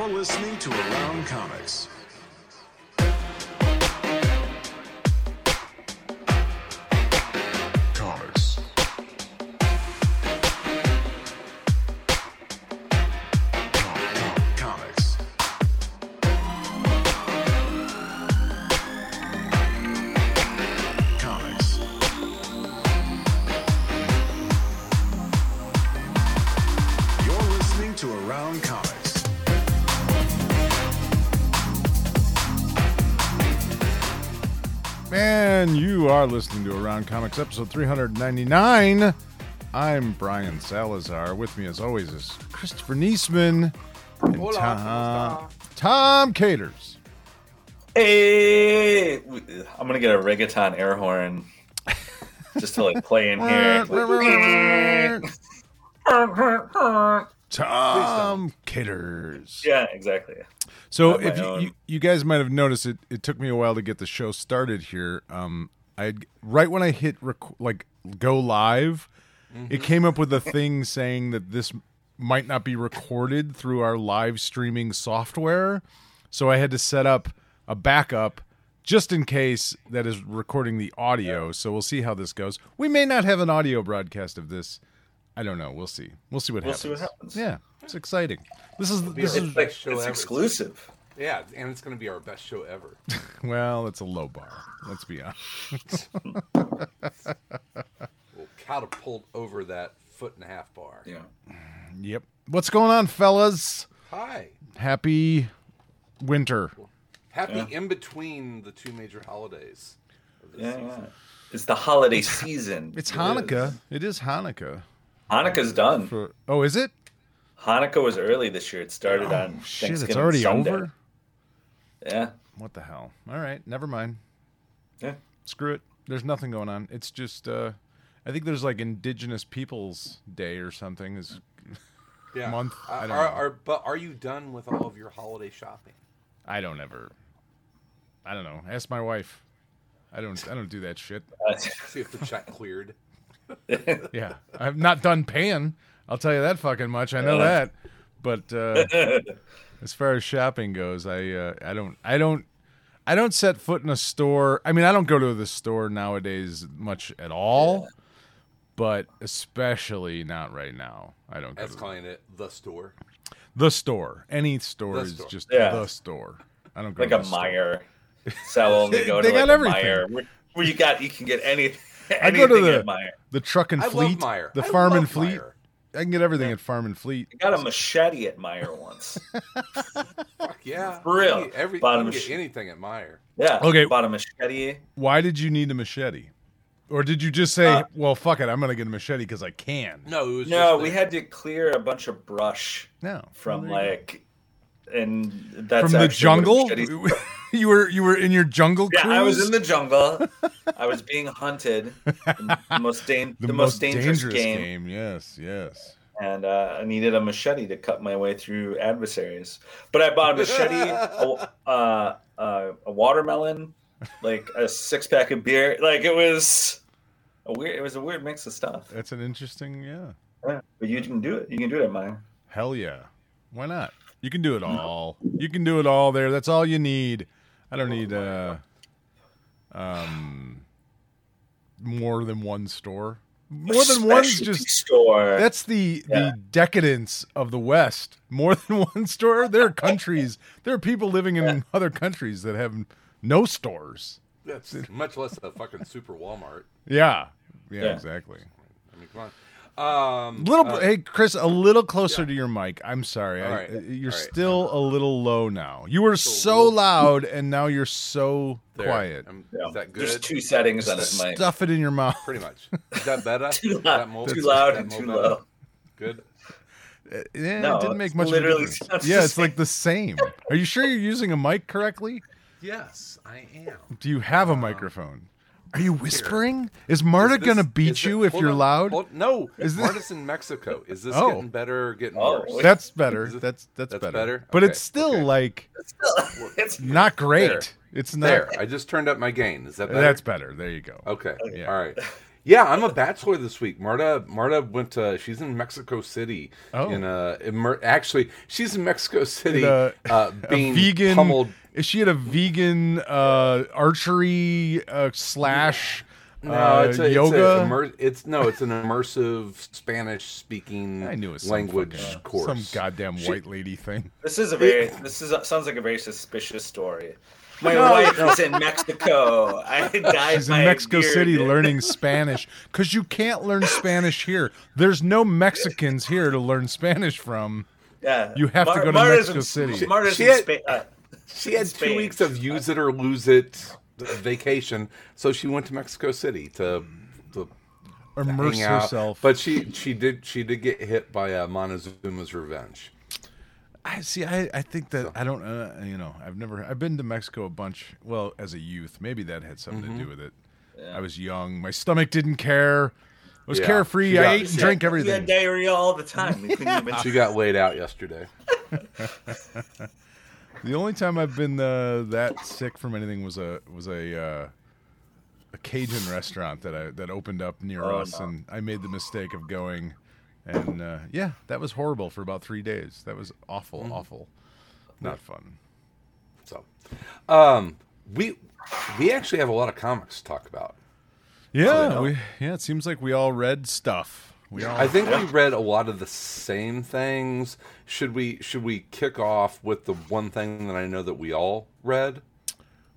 You're listening to Around Comics. Are listening to Around Comics episode 399. I'm Brian Salazar. With me, as always, is Christopher Neseman and Hola, Tom, Tom Caters. Hey, I'm gonna get a reggaeton air horn just to like play in here. Tom Caters. yeah, exactly. So if you, you, you guys might have noticed it, it took me a while to get the show started here. Um, I right when I hit rec- like go live, Mm-hmm. it came up with a thing saying that this might not be recorded through our live streaming software. So I had to set up a backup just in case that is recording the audio. So we'll see how this goes. We may not have an audio broadcast of this. I don't know. We'll see. We'll see what We'll happens. see what happens. Yeah, it's exciting. This is this is It's like show it's exclusive. Yeah, and it's going to be our best show ever. Well, it's a low bar. Let's be honest. We'll catapult over that foot and a half bar. Yeah. Yep. What's going on, fellas? Hi. Happy winter. Happy Yeah. in between the two major holidays. of this Yeah, season. yeah. It's the holiday season. It's It Hanukkah. is. It is Hanukkah. Hanukkah's done. For oh, is it? Hanukkah was early this year. It started oh, on Oh, shit, Thanksgiving it's already Sunday. over. Yeah. What the hell? All right, never mind. Yeah. Screw it. There's nothing going on. It's just uh I think there's like Indigenous Peoples Day or something. Is Yeah. Month, I Uh, don't are, know. are, but are you done with all of your holiday shopping? I don't ever. I don't know. Ask my wife. I don't. I don't do that shit. Uh, See if the check cleared. Yeah, I've not done paying. I'll tell you that fucking much. I know that. But uh, as far as shopping goes, I uh, I don't I don't I don't set foot in a store. I mean, I don't go to the store nowadays much at all. But especially not right now. I don't go That's to the, calling it the store. the store. Any store The is store. just Yeah. the store. I don't go like to a the store. Meijer. So I'll only go to They like got a everything. Meijer where, where you got you can get anything. I go to the the truck and I fleet, love Meijer. the I farm and fleet. Meijer. I can get everything at farm and fleet. I got a machete at Meijer once. Fuck yeah. For real. You can get Every, Bottom you can of get anything at Meijer. Yeah. Okay. Bought a machete. Why did you need a machete? Or did you just say, Uh, "Well, fuck it, I'm gonna get a machete because I can"? No, it was No, just we had to clear a bunch of brush No, from Well, there you like, and that's go. from the actually what jungle. you were you were in your jungle Yeah, cruise. I was in the jungle. I was being hunted. The most, dan- the, the most dangerous, game, game. Yes, yes. and uh, I needed a machete to cut my way through adversaries. But I bought a machete, a, uh, uh, a watermelon, like a six pack of beer. Like it was a weird. It was a weird mix of stuff. That's an interesting. Yeah. Yeah, but you can do it. You can do it at mine. Hell yeah. Why not? You can do it all. You can do it all there. That's all you need. I don't need uh um more than one store. More than one's Specialty just store. That's the Yeah. the decadence of the West. More than one store. There are countries. There are people living in other countries that have no stores. That's much less a fucking super Walmart. Yeah. Yeah, Yeah. exactly. I mean, come on. Um, Little uh, hey Chris, a little closer to your mic. I'm sorry. All I- right. uh, you're All right. still a little low now. You were Still so loud and now you're so there. quiet. Um, Yeah. Is that good? There's two settings on his mic. Stuff it in your mouth. Pretty much. Is that better? Too Is that loud, more- too loud and too better? low. Good. Yeah, No, it didn't make it's much of a literally difference. Yeah, it's like the same. Are you sure you're using a mic correctly? Yes, I am. Do you have a microphone? Are you whispering? Is Marta Is this- gonna is beat it- you if you're on, loud? hold- no, Is is this- Marta's in Mexico. Is this Oh. getting better or getting Oh, worse? That's better. Is it- That's that's, that's better. better? But Okay, it's still okay. like it's not great. There. It's not. There, I just turned up my gain. Is that better? That's better. There you go. okay. Yeah. All right. Yeah, I'm a bachelor this week. Marta Marta went to she's in Mexico City. Oh. In a immer- actually she's in Mexico City The- uh, a being vegan. pummeled. Is she at a vegan uh, archery uh, slash No, uh, it's a, yoga? It's, a immer- it's no, it's an immersive Spanish speaking I knew it was some language fucking- course. Some goddamn white lady thing. This is a very this is sounds like a very suspicious story. My No, wife no. is in Mexico. I dyed She's in Mexico beard. City learning Spanish because you can't learn Spanish here. There's no Mexicans here to learn Spanish from. Yeah, You have to go to Marta's Mexico in- City. Marta's She in had- Spa- uh, She had two weeks of use it or lose it vacation, so she went to Mexico City to, to Immerse hang out. herself. But she she did she did get hit by uh, Montezuma's revenge. I see. I, I think that I don't. Uh, you know, I've never. I've been to Mexico a bunch. Well, as a youth, maybe that had something Mm-hmm. to do with it. I was young. My stomach didn't care. I was Yeah. carefree. She I ate and she drank had- everything. You had diarrhea all the time. You. She got laid out yesterday. The only time I've been uh, that sick from anything was a was a uh, a Cajun restaurant that I that opened up near Oh, us, no. and I made the mistake of going, and uh, yeah, that was horrible for about three days. That was awful, Mm-hmm. awful, not fun. So, um, we we actually have a lot of comics to talk about. Yeah, we, yeah. It seems like we all read stuff. We all I think we read a lot of the same things. Should we should we kick off with the one thing that I know that we all read?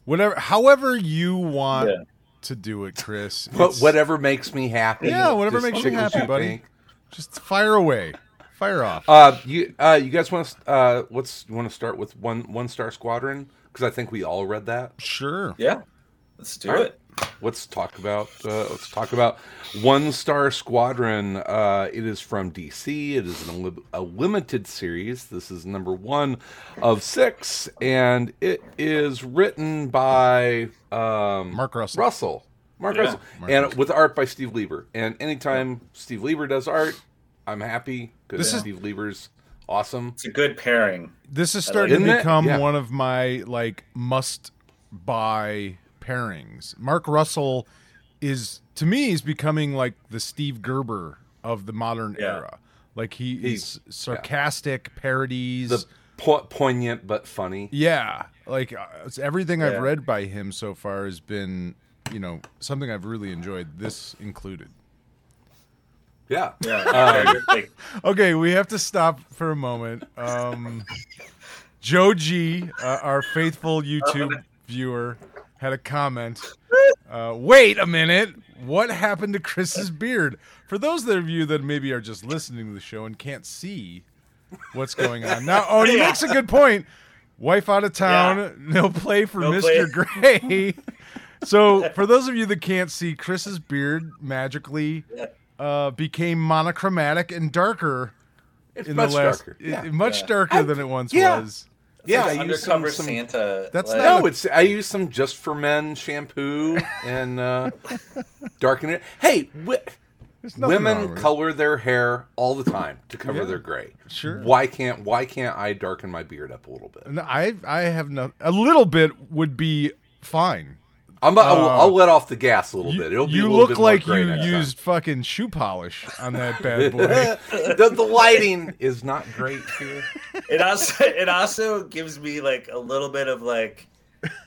whatever, however you want Yeah. to do it, Chris. But It's- whatever makes me happy. Yeah, whatever makes you happy, your buddy. pink. Just fire away, fire off. Uh, you uh, you guys want to uh, let's you want to start with one one star squadron because I think we all read that. sure. Yeah, let's do All right. It. Let's talk about uh, let's talk about One Star Squadron. Uh, it is from DC. It is an, a limited series. This is number one of six, and it is written by um, Mark Russell. Russell, Mark Yeah. Russell, Mark and Russell. with art by Steve Lieber. And anytime Steve Lieber does art, I'm happy because This is- Steve Lieber's awesome. It's a good pairing. This is starting Isn't to become Yeah. one of my like must buy pairings. Mark Russell is to me is becoming like the Steve Gerber of the modern Yeah. era. Like he He's- is sarcastic parodies. The po- poignant but funny. yeah, like uh, it's everything I've read by him so far has been, you know, something I've really enjoyed. This included. Yeah. Yeah, like, Okay, we have to stop for a moment. Um, Joe G, uh, our faithful YouTube viewer, had a comment. Uh, wait a minute. What happened to Chris's beard? For those of you that maybe are just listening to the show and can't see what's going on now, oh, he Yeah. makes a good point. Wife out of town, Yeah. no play for No Mr. play. Gray. so, for those of you that can't see, Chris's beard magically uh, became monochromatic and darker It's in much the last, darker. i- Yeah. much Yeah. darker than it once yeah. Yeah, like I use some, some Santa. That's like, No, it's I use some just for men shampoo and uh, darken it. Hey, wi- There's nothing wrong women with it. color their hair all the time to cover Yeah, their gray. sure. Why can't Why can't I darken my beard up a little bit? No, I I have no a little bit would be fine. I'm, I'll, Uh, I'll let off the gas a little You, bit. It'll be you a little look bit more like gray you next time. used fucking shoe polish on that bad boy. the, the lighting is not great here. It also it also gives me like a little bit of like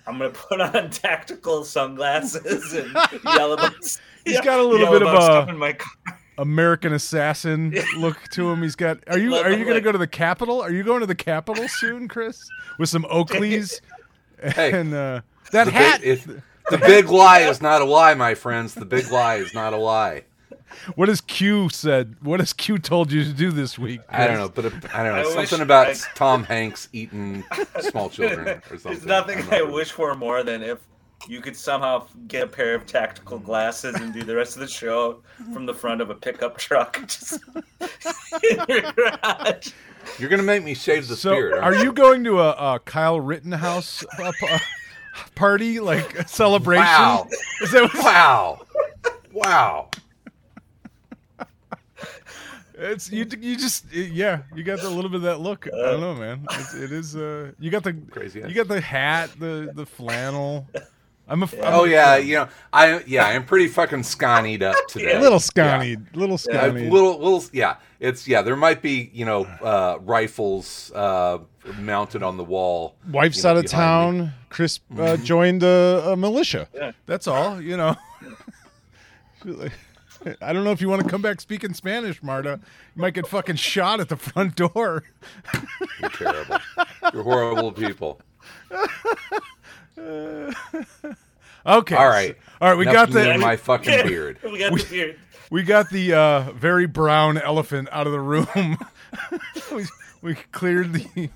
I'm gonna put on tactical sunglasses and yellow bucks. He's got a little bit of a- in my car. American assassin look to him. He's got. Are you are you going to go to the Capitol? Are you going to the Capitol soon, Chris? With some Oakleys Hey, and uh, that hat. Big, it, the big lie is not a lie, my friends. The big lie is not a lie. What has Q said? What has Q told you to do this week? I don't know, but it, I don't know I something about I- Tom Hanks eating small children or something. There's nothing I'm I wish for more than if you could somehow get a pair of tactical glasses and do the rest of the show from the front of a pickup truck just in your garage. You're gonna make me shave the So, beard. are aren't you going to a, a Kyle Rittenhouse uh, party, like celebration? Wow. Is that what, Wow, wow. it's you? You just yeah, you got a little bit of that look. I don't know, man. It's, it is. Uh, you got the Crazy. You got the hat, the the flannel. I'm a. I'm Oh a- yeah, you know, I yeah, I'm pretty fucking sconied up today. a little scunny, little Yeah, scunny. little, little, yeah. It's yeah. There might be you know uh, rifles uh, mounted on the wall. Wife's you know, out of behind me. town. Chris uh, joined a, a militia. Yeah. That's all. You know. I don't know if you want to come back speaking Spanish, Marta. You might get fucking shot at the front door. You're terrible. You're horrible people. Okay. All right. All right. We Enough got the my fucking beard. we got the beard. we got the uh, very brown elephant out of the room. we, we cleared the.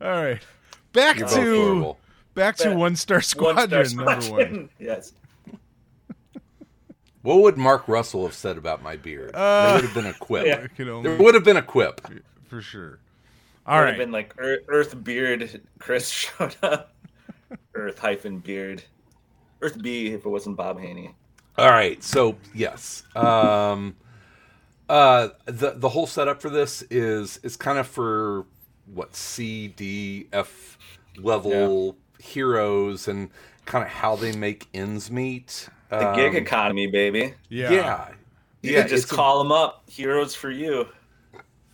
All right. Back You're to back to one star One squadron star number one. Yes. What would Mark Russell have said about my beard? Uh, there would have been a quip. Yeah. I could There would have been a quip. for sure. All Would right. have been like Earth, Earth Beard. Chris showed up. Earth hyphen Beard. Earth B if it wasn't Bob Haney. All right, so yes, um, uh, the the whole setup for this is is kind of for what C, D, F level heroes and kind of how they make ends meet. The Um, gig economy, baby. yeah. yeah, You yeah, can just it's a- call them up. Heroes for you.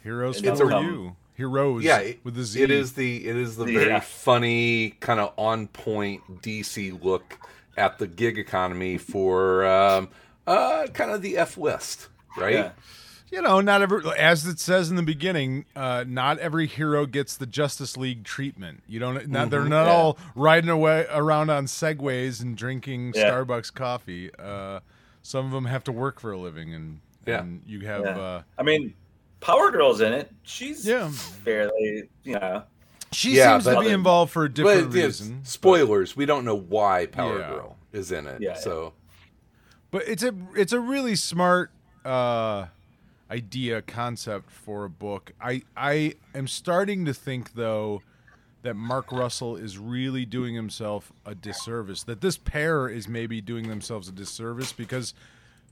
Heroes It's for a- you. Heroes. yeah, it- with the Z. it is the it is the Yeah. very funny kind of on point DC look at the gig economy for um, uh, kind of the F list, right? Yeah. You know, not every as it says in the beginning, uh, not every hero gets the Justice League treatment. You don't. Not, they're not Yeah. all riding away around on segways and drinking Yeah. Starbucks coffee. Uh, some of them have to work for a living, and Yeah. and you have. Yeah. Uh, I mean, Power Girl's in it. She's Yeah. fairly, you know. she Yeah, seems to be involved for a different But it's- reason. spoilers, we don't know why Power Yeah. Girl is in it. Yeah, so But it's a it's a really smart uh, idea concept for a book. I I am starting to think though that Mark Russell is really doing himself a disservice. That this pair is maybe doing themselves a disservice because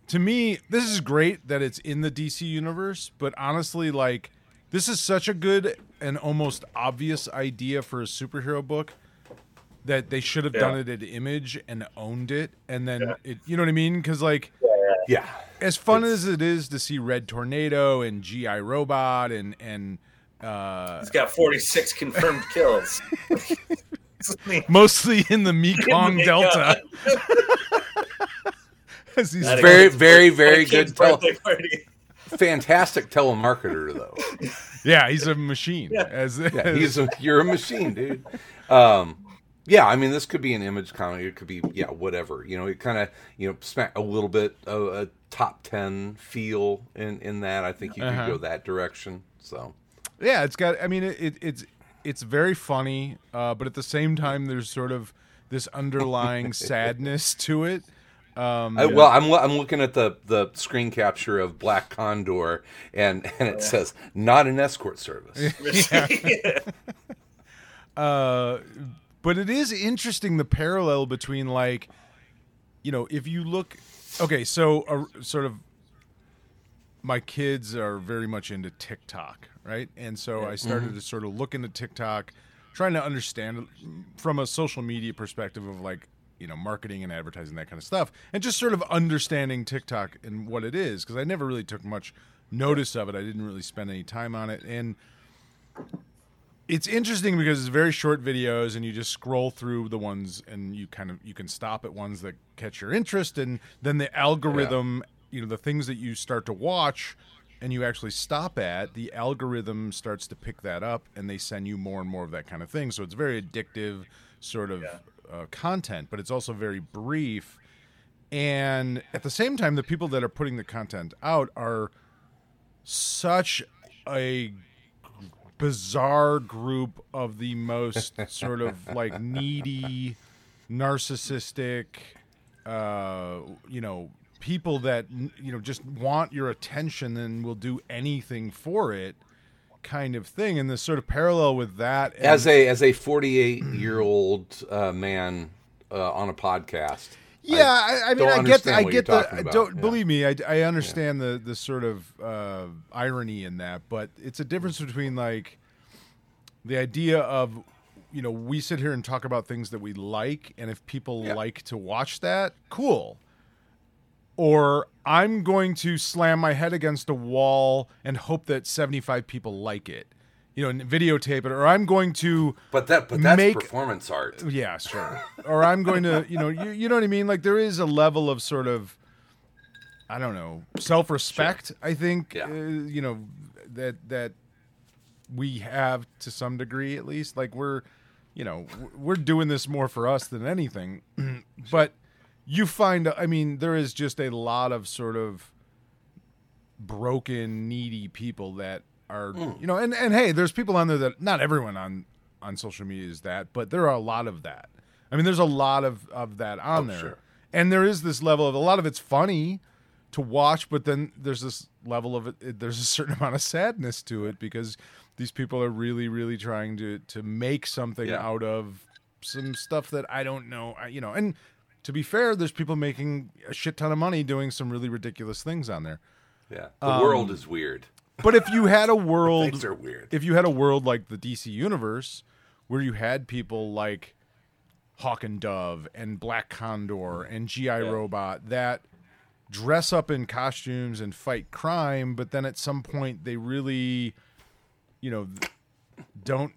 to me this is great that it's in the DC universe, but honestly like this is such a good and almost obvious idea for a superhero book that they should have Yeah. done it at Image and owned it, and then it. You know what I mean? Because like, yeah, as fun as it is to see Red Tornado and GI Robot and and uh, He's got 46 confirmed kills. mostly in the Mekong Delta. As he's very, very, very good. Tel- birthday party. fantastic telemarketer though. yeah, he's a machine. Yeah. As, Yeah, as- he's a, you're a machine, dude. Um, yeah, I mean, this could be an image comic. It could be, yeah, whatever. You know, it kind of, you know, smack a little bit of a top ten feel in in that. I think you Uh-huh. could go that direction. So yeah, it's got. I mean, it, it it's it's very funny, uh, but at the same time, there's sort of this underlying sadness to it. Um, I, well, I'm I'm looking at the the screen capture of Black Condor, and and it says not an escort service. Uh, but it is interesting the parallel between like, you know, if you look, okay, so uh, sort of, my kids are very much into TikTok, right? And so I started to sort of look into TikTok, trying to understand from a social media perspective of like, you know, marketing and advertising that kind of stuff, and just sort of understanding TikTok and what it is because I never really took much notice of it. I didn't really spend any time on it, and it's interesting because it's very short videos and you just scroll through the ones and you kind of you can stop at ones that catch your interest and then the algorithm you know the things that you start to watch and you actually stop at the algorithm starts to pick that up and they send you more and more of that kind of thing. So it's very addictive sort of uh, content but it's also very brief. And at the same time the people that are putting the content out are such a bizarre group of the most sort of like needy, narcissistic, uh, you know, people that you know just want your attention and will do anything for it, kind of thing. And this sort of parallel with that, and, As a as a 48 year old uh, man uh, on a podcast, yeah, I, I mean, I get, the, I get the. Don't Yeah. believe me. I, I understand the the sort of uh, irony in that, but it's a difference between like the idea of you know, we sit here and talk about things that we like, and if people Yeah. like to watch that, cool. Or I'm going to slam my head against a wall and hope that 75 people like it, you know, and videotape it. Or I'm going to But that but that's Make- performance art. yeah, sure. or I'm going to, you know, you, you know what I mean? Like there is a level of sort of, I don't know, self-respect. I think, Yeah. uh, you know, that that we have to some degree at least. Like we're, you know, we're doing this more for us than anything. but you find, I mean, there is just a lot of sort of broken, needy people that are, you know, and and hey, there's people on there that not everyone on on social media is that, but there are a lot of that. I mean, there's a lot of of that on Oh, there, sure. and there is this level of a lot of it's funny to watch, but then there's this level of it. it- There's a certain amount of sadness to it because these people are really, really trying to to make something Yeah. out of some stuff that I don't know. I, you know, and to be fair, there's people making a shit ton of money doing some really ridiculous things on there. Yeah. The Um, world is weird. But if you had a world, Things are weird. if you had a world like the DC universe, where you had people like Hawk and Dove and Black Condor and GI Robot that dress up in costumes and fight crime, but then at some point they really, you know, don't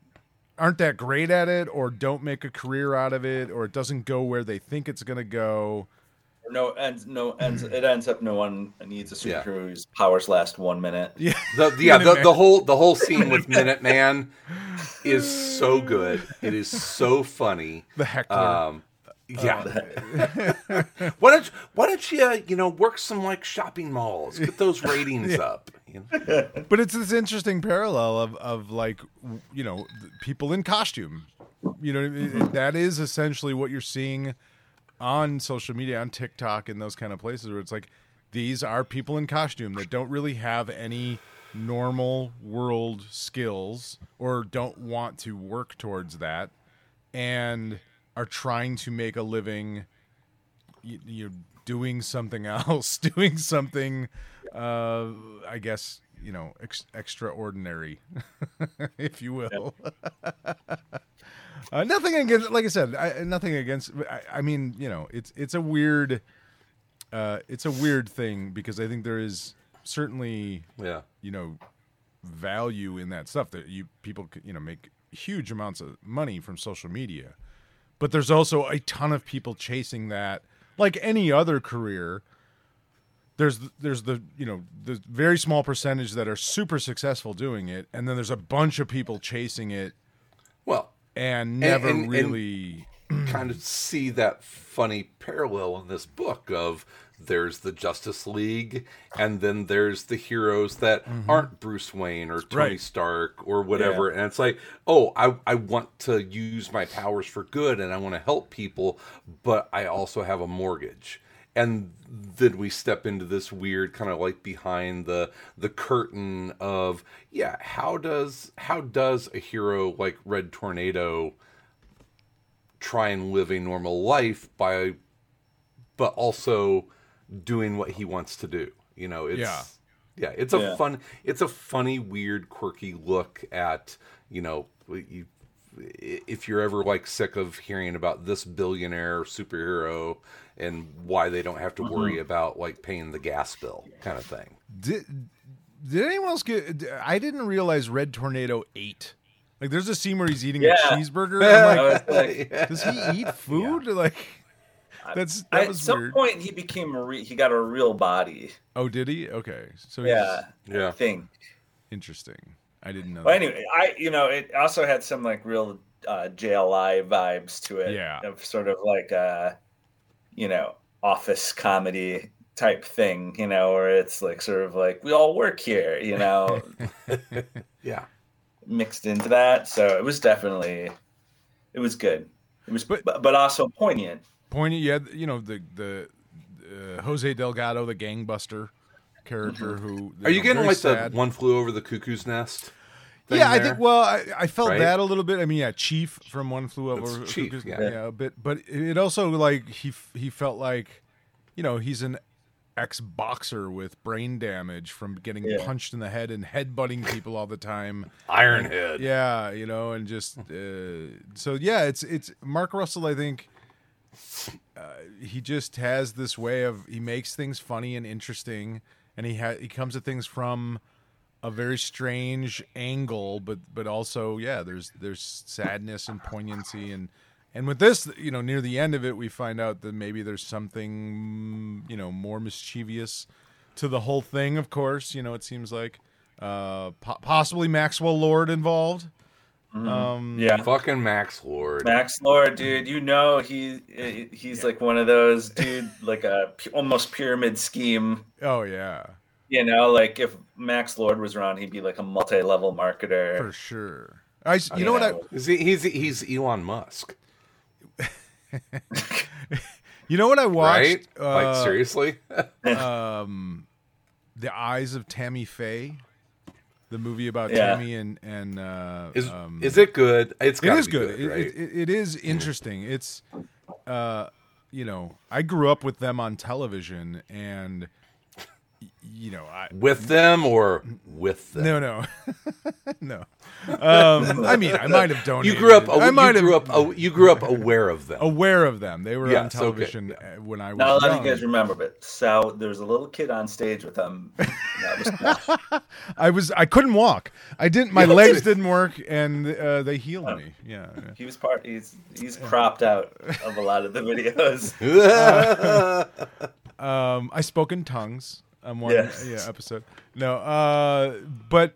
aren't that great at it or don't make a career out of it or it doesn't go where they think it's going to go. No ends. No ends. It ends up. No one needs a Yeah. superhero whose powers last one minute. Yeah. The, the- yeah, the, the whole the whole scene with Minuteman is so good. It is so funny. The heckler. Um, yeah. why don't you why don't you uh, you know work some like shopping malls, get those ratings up. You know? but it's this interesting parallel of of like you know people in costume you know it- it- that is essentially what you're seeing on social media on tiktok and those kind of places where it's like these are people in costume that don't really have any normal world skills or don't want to work towards that and are trying to make a living you, you're doing something else, doing something, uh, I guess you know, ex- extraordinary, if you will. uh, nothing against, like I said, I, nothing against. I, I mean, you know, it's it's a weird, uh, it's a weird thing because I think there is certainly Yeah. you know value in that stuff that you people you know make huge amounts of money from social media but there's also a ton of people chasing that like any other career there's there's the you know the very small percentage that are super successful doing it and then there's a bunch of people chasing it Well, and never and- and- really kind of see that funny parallel in this book of there's the Justice League and then there's the heroes that aren't Bruce Wayne or Tony Mm-hmm. Right. Stark or whatever and it's like oh I, I want to use my powers for good and I want to help people but I also have a mortgage and then we step into this weird kind of like behind the the curtain of yeah how does how does a hero like Red Tornado try and live a normal life by but also doing what he wants to do you know it's Yeah. yeah it's a Yeah. fun it's a funny weird quirky look at you know you, if you're ever like sick of hearing about this billionaire superhero and why they don't have to worry about like paying the gas bill kind of thing did did anyone else get i didn't realize red tornado ate like there's a scene where he's eating Yeah. a cheeseburger and I'm I like, was like, does he eat food like that's that at was some weird point he became a re- he got a real body. oh did he okay so he's Yeah, yeah thing. interesting i didn't know But that. anyway, I you know it also had some like real uh, JLI vibes to it. Yeah. of sort of like a you know office comedy type thing. You know, where it's like sort of like we all work here. You know, yeah mixed into that. So it was definitely it was good. It was, But- but but also poignant. poignant yeah you know the the uh, jose delgado the gangbuster character who are you know, getting like sad. the one flew over the cuckoo's nest thing yeah, I there? think. Well, I, I felt Right? that a little bit. I mean, yeah, Chief from One Flew Over. That's Chief, Cuckoo's- yeah. a bit. But it also like he he felt like, you know, he's an ex boxer with brain damage from getting Yeah. punched in the head and headbutting people all the time. Ironhead. Yeah, you know, and just uh, so yeah, it's it's Mark Russell. I think uh, he just has this way of he makes things funny and interesting, and he ha- he comes at things from a very strange angle, but but also yeah, there's there's sadness and poignancy and. And with this, you know, near the end of it, we find out that maybe there's something, you know, more mischievous to the whole thing. Of course, you know, it seems like uh, po- possibly Maxwell Lord involved. Um, Yeah. Fucking Max Lord. Max Lord, dude, you know he he's like one of those dude, like a almost pyramid scheme. Oh yeah, You know, like if Max Lord was around, he'd be like a multi-level marketer. for sure. I, s- you know what I, Is he, he's he's Elon Musk, you know what I watched. right? like Uh, seriously? um, the Eyes of Tammy Faye, the movie about Yeah. Tammy and and uh, Is um, is it good? It's it gotta is be good. good, right? it, it, it is interesting. It's, uh, you know, I grew up with them on television, and y- you know, I with them or with them? no, no, no. Um, I mean, I might have donated. You grew up. I might you grew have up. oh, You grew up aware of them. aware of them. They were on Yes, okay. television uh when I was Not a lot young. of you guys remember, but Sal, there was a little kid on stage with them. Was I was I couldn't walk. I didn't. My legs didn't work, and uh, they healed me. Yeah. yeah. he was part. He's he's cropped out of a lot of the videos. Um, I spoke in tongues on one Yes. yeah, episode. No, uh, but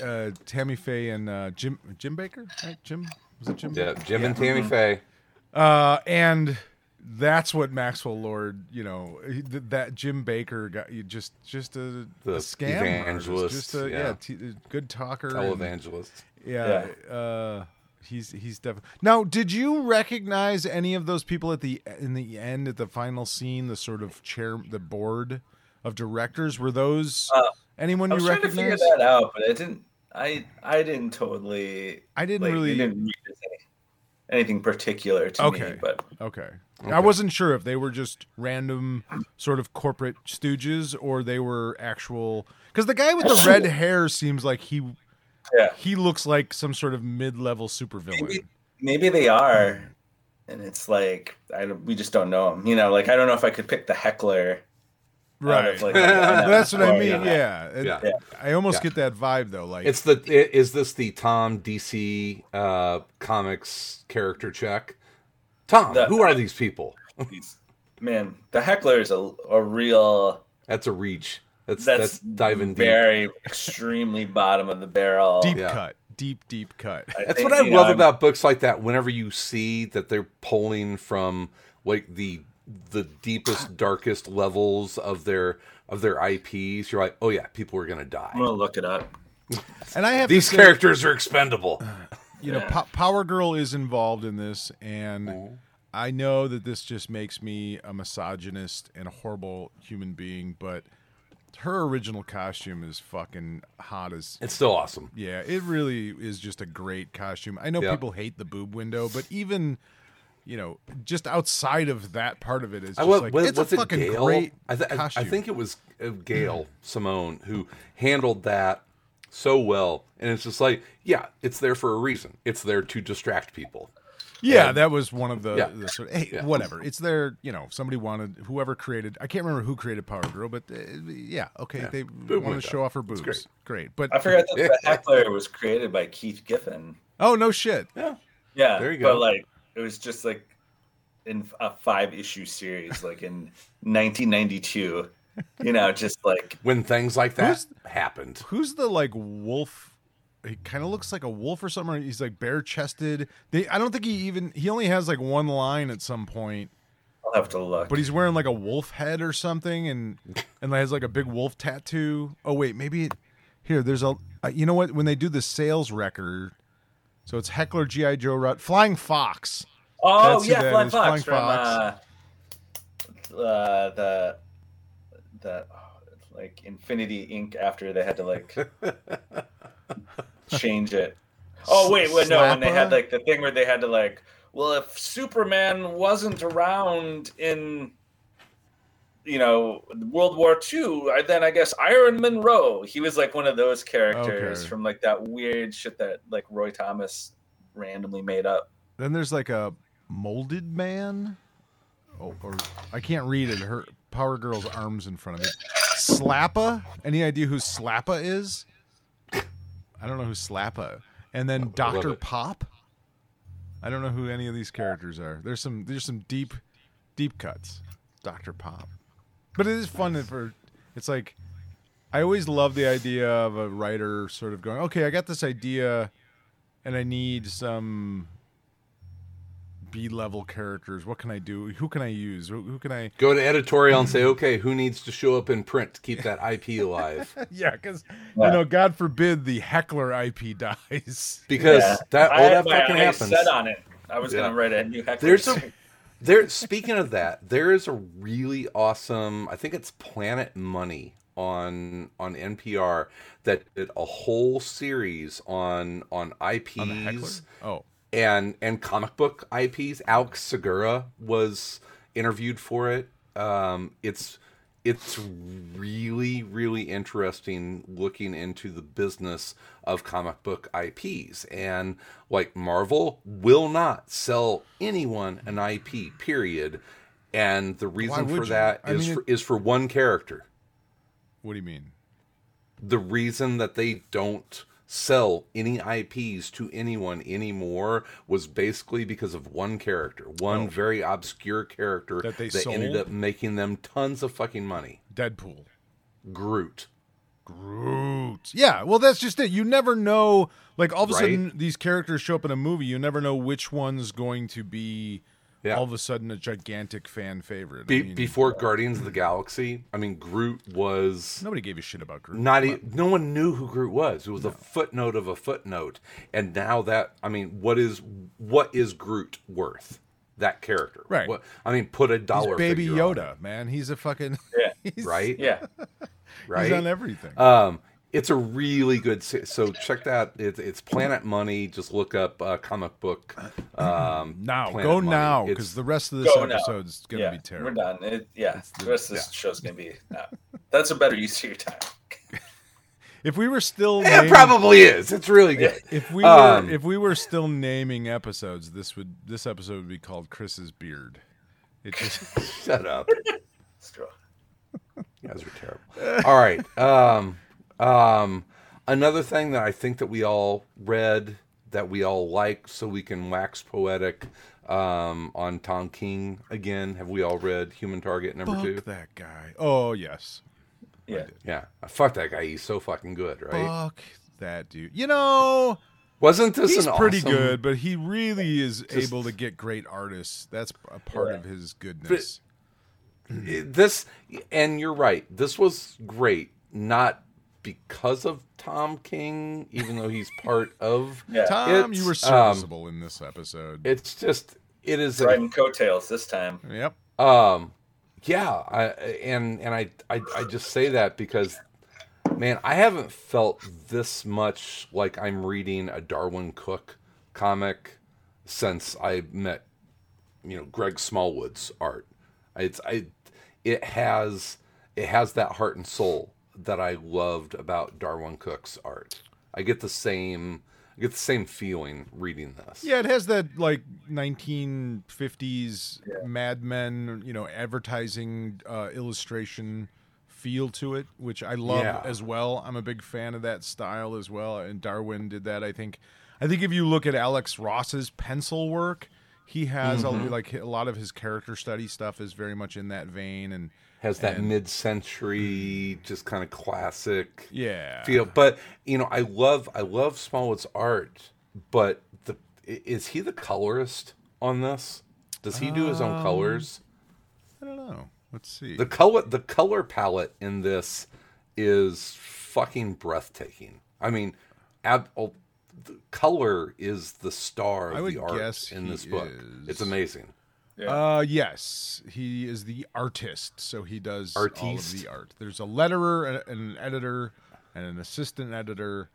uh, uh, Tammy Faye and uh, Jim Jim Bakker, right? Jim was it Jim? yeah, Jim and Tammy Faye. Uh, and that's what Maxwell Lord, you know, th- that Jim Bakker got you just just a, The a scam evangelist, just a, yeah, yeah. t- a good talker, and- Televangelist. Yeah. Uh, he's he's definitely. Now, did you recognize any of those people at the in the end at the final scene? The sort of chair, the board of directors were those Uh, anyone I you was trying to figure that out, but I didn't. I I didn't totally. I didn't like, really. didn't read as any- anything particular to Okay. me, but Okay. I wasn't sure if they were just random sort of corporate stooges or they were actual. Because the guy with the red hair seems like he yeah, he looks like some sort of mid-level supervillain. maybe maybe they are, and it's like I we just don't know him. You know, like I don't know if I could pick the heckler. Out Right. of, like, That's what I mean. you know, Yeah. It- Yeah. I almost Yeah. get that vibe though. Like It's the. i- Is this the Tom DC uh, comics character check? Tom, The- who are these people? Man, the heckler is a, a real. That's a reach. That's That's, that's, diving deep. very extremely bottom of the barrel. deep Yeah. cut, deep deep cut. I That's think, what I you know, love about books like that. Whenever you see that they're pulling from like the the deepest, darkest levels of their of their IPs, you're like, oh yeah, people are gonna die. I'm gonna look it up. And I have These say, characters are expendable. you know, Po- Power Girl is involved in this, and Mm-hmm. I know that this just makes me a misogynist and a horrible human being, but her original costume is fucking hot as. It's still awesome. Yeah, it really is just a great costume. I know Yeah. people hate the boob window, but even you know, just outside of that part of it is I just love, like was, it's a was it fucking Gail? great I, th- I- I think it was uh, Gail Simone who handled that so well, and it's just like, yeah, it's there for a reason. It's there to distract people. Yeah, And- that was one of the, Yeah. the sort of, hey, Yeah. whatever. It's there, you know, somebody wanted, whoever created, I can't remember who created Power Girl, but uh, yeah, okay, Yeah. they Boob want window. to show off her boobs. great. great. But, I forgot that the heckler was created by Keith Giffen. oh, no shit. Yeah, Yeah, There you go. But like, it was just like in a five issue series, like in 1992. You know, just like when things like that Who's- happened. Who's the, like, wolf? He kind of looks like a wolf or something. He's like bare chested. They, I don't think he even, he only has like one line at some point, I'll have to look. but he's wearing like a wolf head or something and, and has like a big wolf tattoo. Oh, wait, maybe it, here, there's a, uh, you know what? When they do the sales record, so it's Heckler, G.I. Joe, Rut, Flying Fox. oh that's yeah, Flying Fox Flying from Fox. Uh, uh, the the oh, like Infinity Inc. After they had to like change it. Oh wait, wait, no, when they had like the thing where they had to like, well, if Superman wasn't around in you know, World War II. I- Then I guess Iron Munro. He was like one of those characters Okay. from like that weird shit that like Roy Thomas randomly made up. Then there's like a molded man. Oh, or I can't read it. Her Power Girl's arms in front of me. Slappa. Any idea who Slappa is? I don't know who Slappa. And then Doctor. Pop. I don't know who any of these characters are. There's some there's some deep deep cuts. Doctor Pop. But it is fun for it's like I always love the idea of a writer sort of going, okay, I got this idea and I need some B level characters. What can I do? Who can I use? Who, who can I? Go to editorial and say, okay, who needs to show up in print to keep that IP alive? Yeah, because Yeah. you know, God forbid the heckler IP dies. Because Yeah. that all had that my fucking eyes happens. set on it. I was Yeah. gonna write a new heckler. There's a there. Speaking of that, there is a really awesome. I think it's Planet Money on on NPR that did a whole series on on IPs On. Oh, and and comic book IPs. Alex Segura was interviewed for it. Um, it's it's really really interesting looking into the business of comic book IPs and like Marvel will not sell anyone an IP period and the reason for you? that I is mean, for, it- is for one character what do you mean? the reason that they don't sell any IPs to anyone anymore was basically because of one character, one oh. very obscure character Oh. That they ended sold? up making them tons of fucking money. Deadpool. Groot. Groot. Yeah, well, that's just it. You never know. Like all of a Right? sudden, these characters show up in a movie. You never know which one's going to be Yeah. all of a sudden a gigantic fan favorite. I mean, before Guardians of the Galaxy, I mean Groot was nobody gave a shit about Groot. not e- no one knew who Groot was. It was a footnote of a footnote. And now that I mean, what is what is Groot worth? That character. Right. What I mean, put a He's dollar Baby figure on Yoda, man. He's a fucking. Yeah. he's, right? yeah. Right. He's on everything. Um, it's a really good. So check that. It's, it's Planet Money. Just look up uh, comic book. Um, now, Planet go Money. now, because the rest of this Go now. episode's gonna yeah, be terrible. We're done. It, yeah, the- the rest of this show's gonna be. No, that's a better use of your time. If we were still, it naming- probably is. It's really good. If we Um, were, if we were still naming episodes, this would this episode would be called Chris's beard. It just Shut up. Screw. You guys are terrible. All right. Um, um, another thing that I think that we all read that we all like, so we can wax poetic um, on Tom King again. Have we all read Human Target number fuck two? that guy. Oh yes, Yeah. Yeah, fuck that guy. He's so fucking good, right? fuck that dude. You know, Wasn't this he's an pretty awesome- good, but he really is able to get great artists. That's a part Yeah. of his goodness. This and you're right. This was great, not because of Tom King, even though he's part of. Yeah. Tom, you were It's, um, serviceable in this episode. It's just it is a, Riding coattails this time. yep. Um, yeah, I and and I, I I just say that because, man, I haven't felt this much like I'm reading a Darwyn Cooke comic since I met, you know, Greg Smallwood's art. It's I, it has it has that heart and soul that I loved about Darwyn Cooke's art. I get the same I get the same feeling reading this. Yeah, it has that like 1950s Mad Men, you know, advertising uh, illustration feel to it, which I love Yeah. as well. I'm a big fan of that style as well, and Darwyn did that. I think. I think if you look at Alex Ross's pencil work, he has Mm-hmm. a, like a lot of his character study stuff is very much in that vein, and has that And- mid-century just kind of classic yeah, feel but you know i love i love smallwood's art but the is he the colorist on this does he do his own Um, colors I don't know. Let's see. the color the color palette in this is fucking breathtaking i mean ab, oh, the color is the star of I would the art guess in this book is. it's amazing Uh, yes, he is the artist, so he does all of the art. There's a letterer, and an editor, and an assistant editor,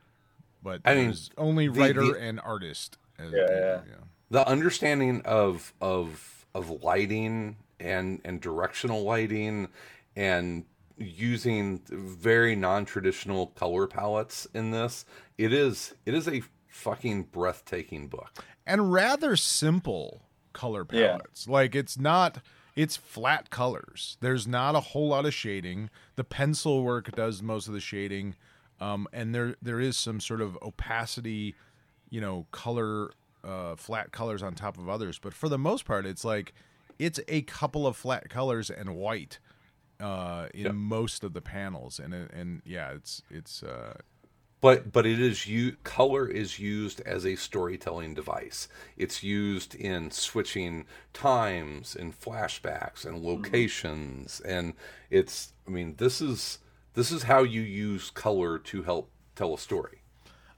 but I mean, there's only the- writer the- and artist. as Yeah, people, yeah. the understanding of of of lighting and and directional lighting and using very non-traditional color palettes in this. It is it is a fucking breathtaking book. and rather simple color Yeah. palettes. Like it's not it's flat colors. There's not a whole lot of shading. The pencil work does most of the shading. Um, and there there is some sort of opacity, you know, color uh, flat colors on top of others, but for the most part it's like it's a couple of flat colors and white uh, in Yeah. most of the panels and and yeah, it's it's uh, but but it is you color is used as a storytelling device it's used in switching times and flashbacks and locations and it's i mean this is this is how you use color to help tell a story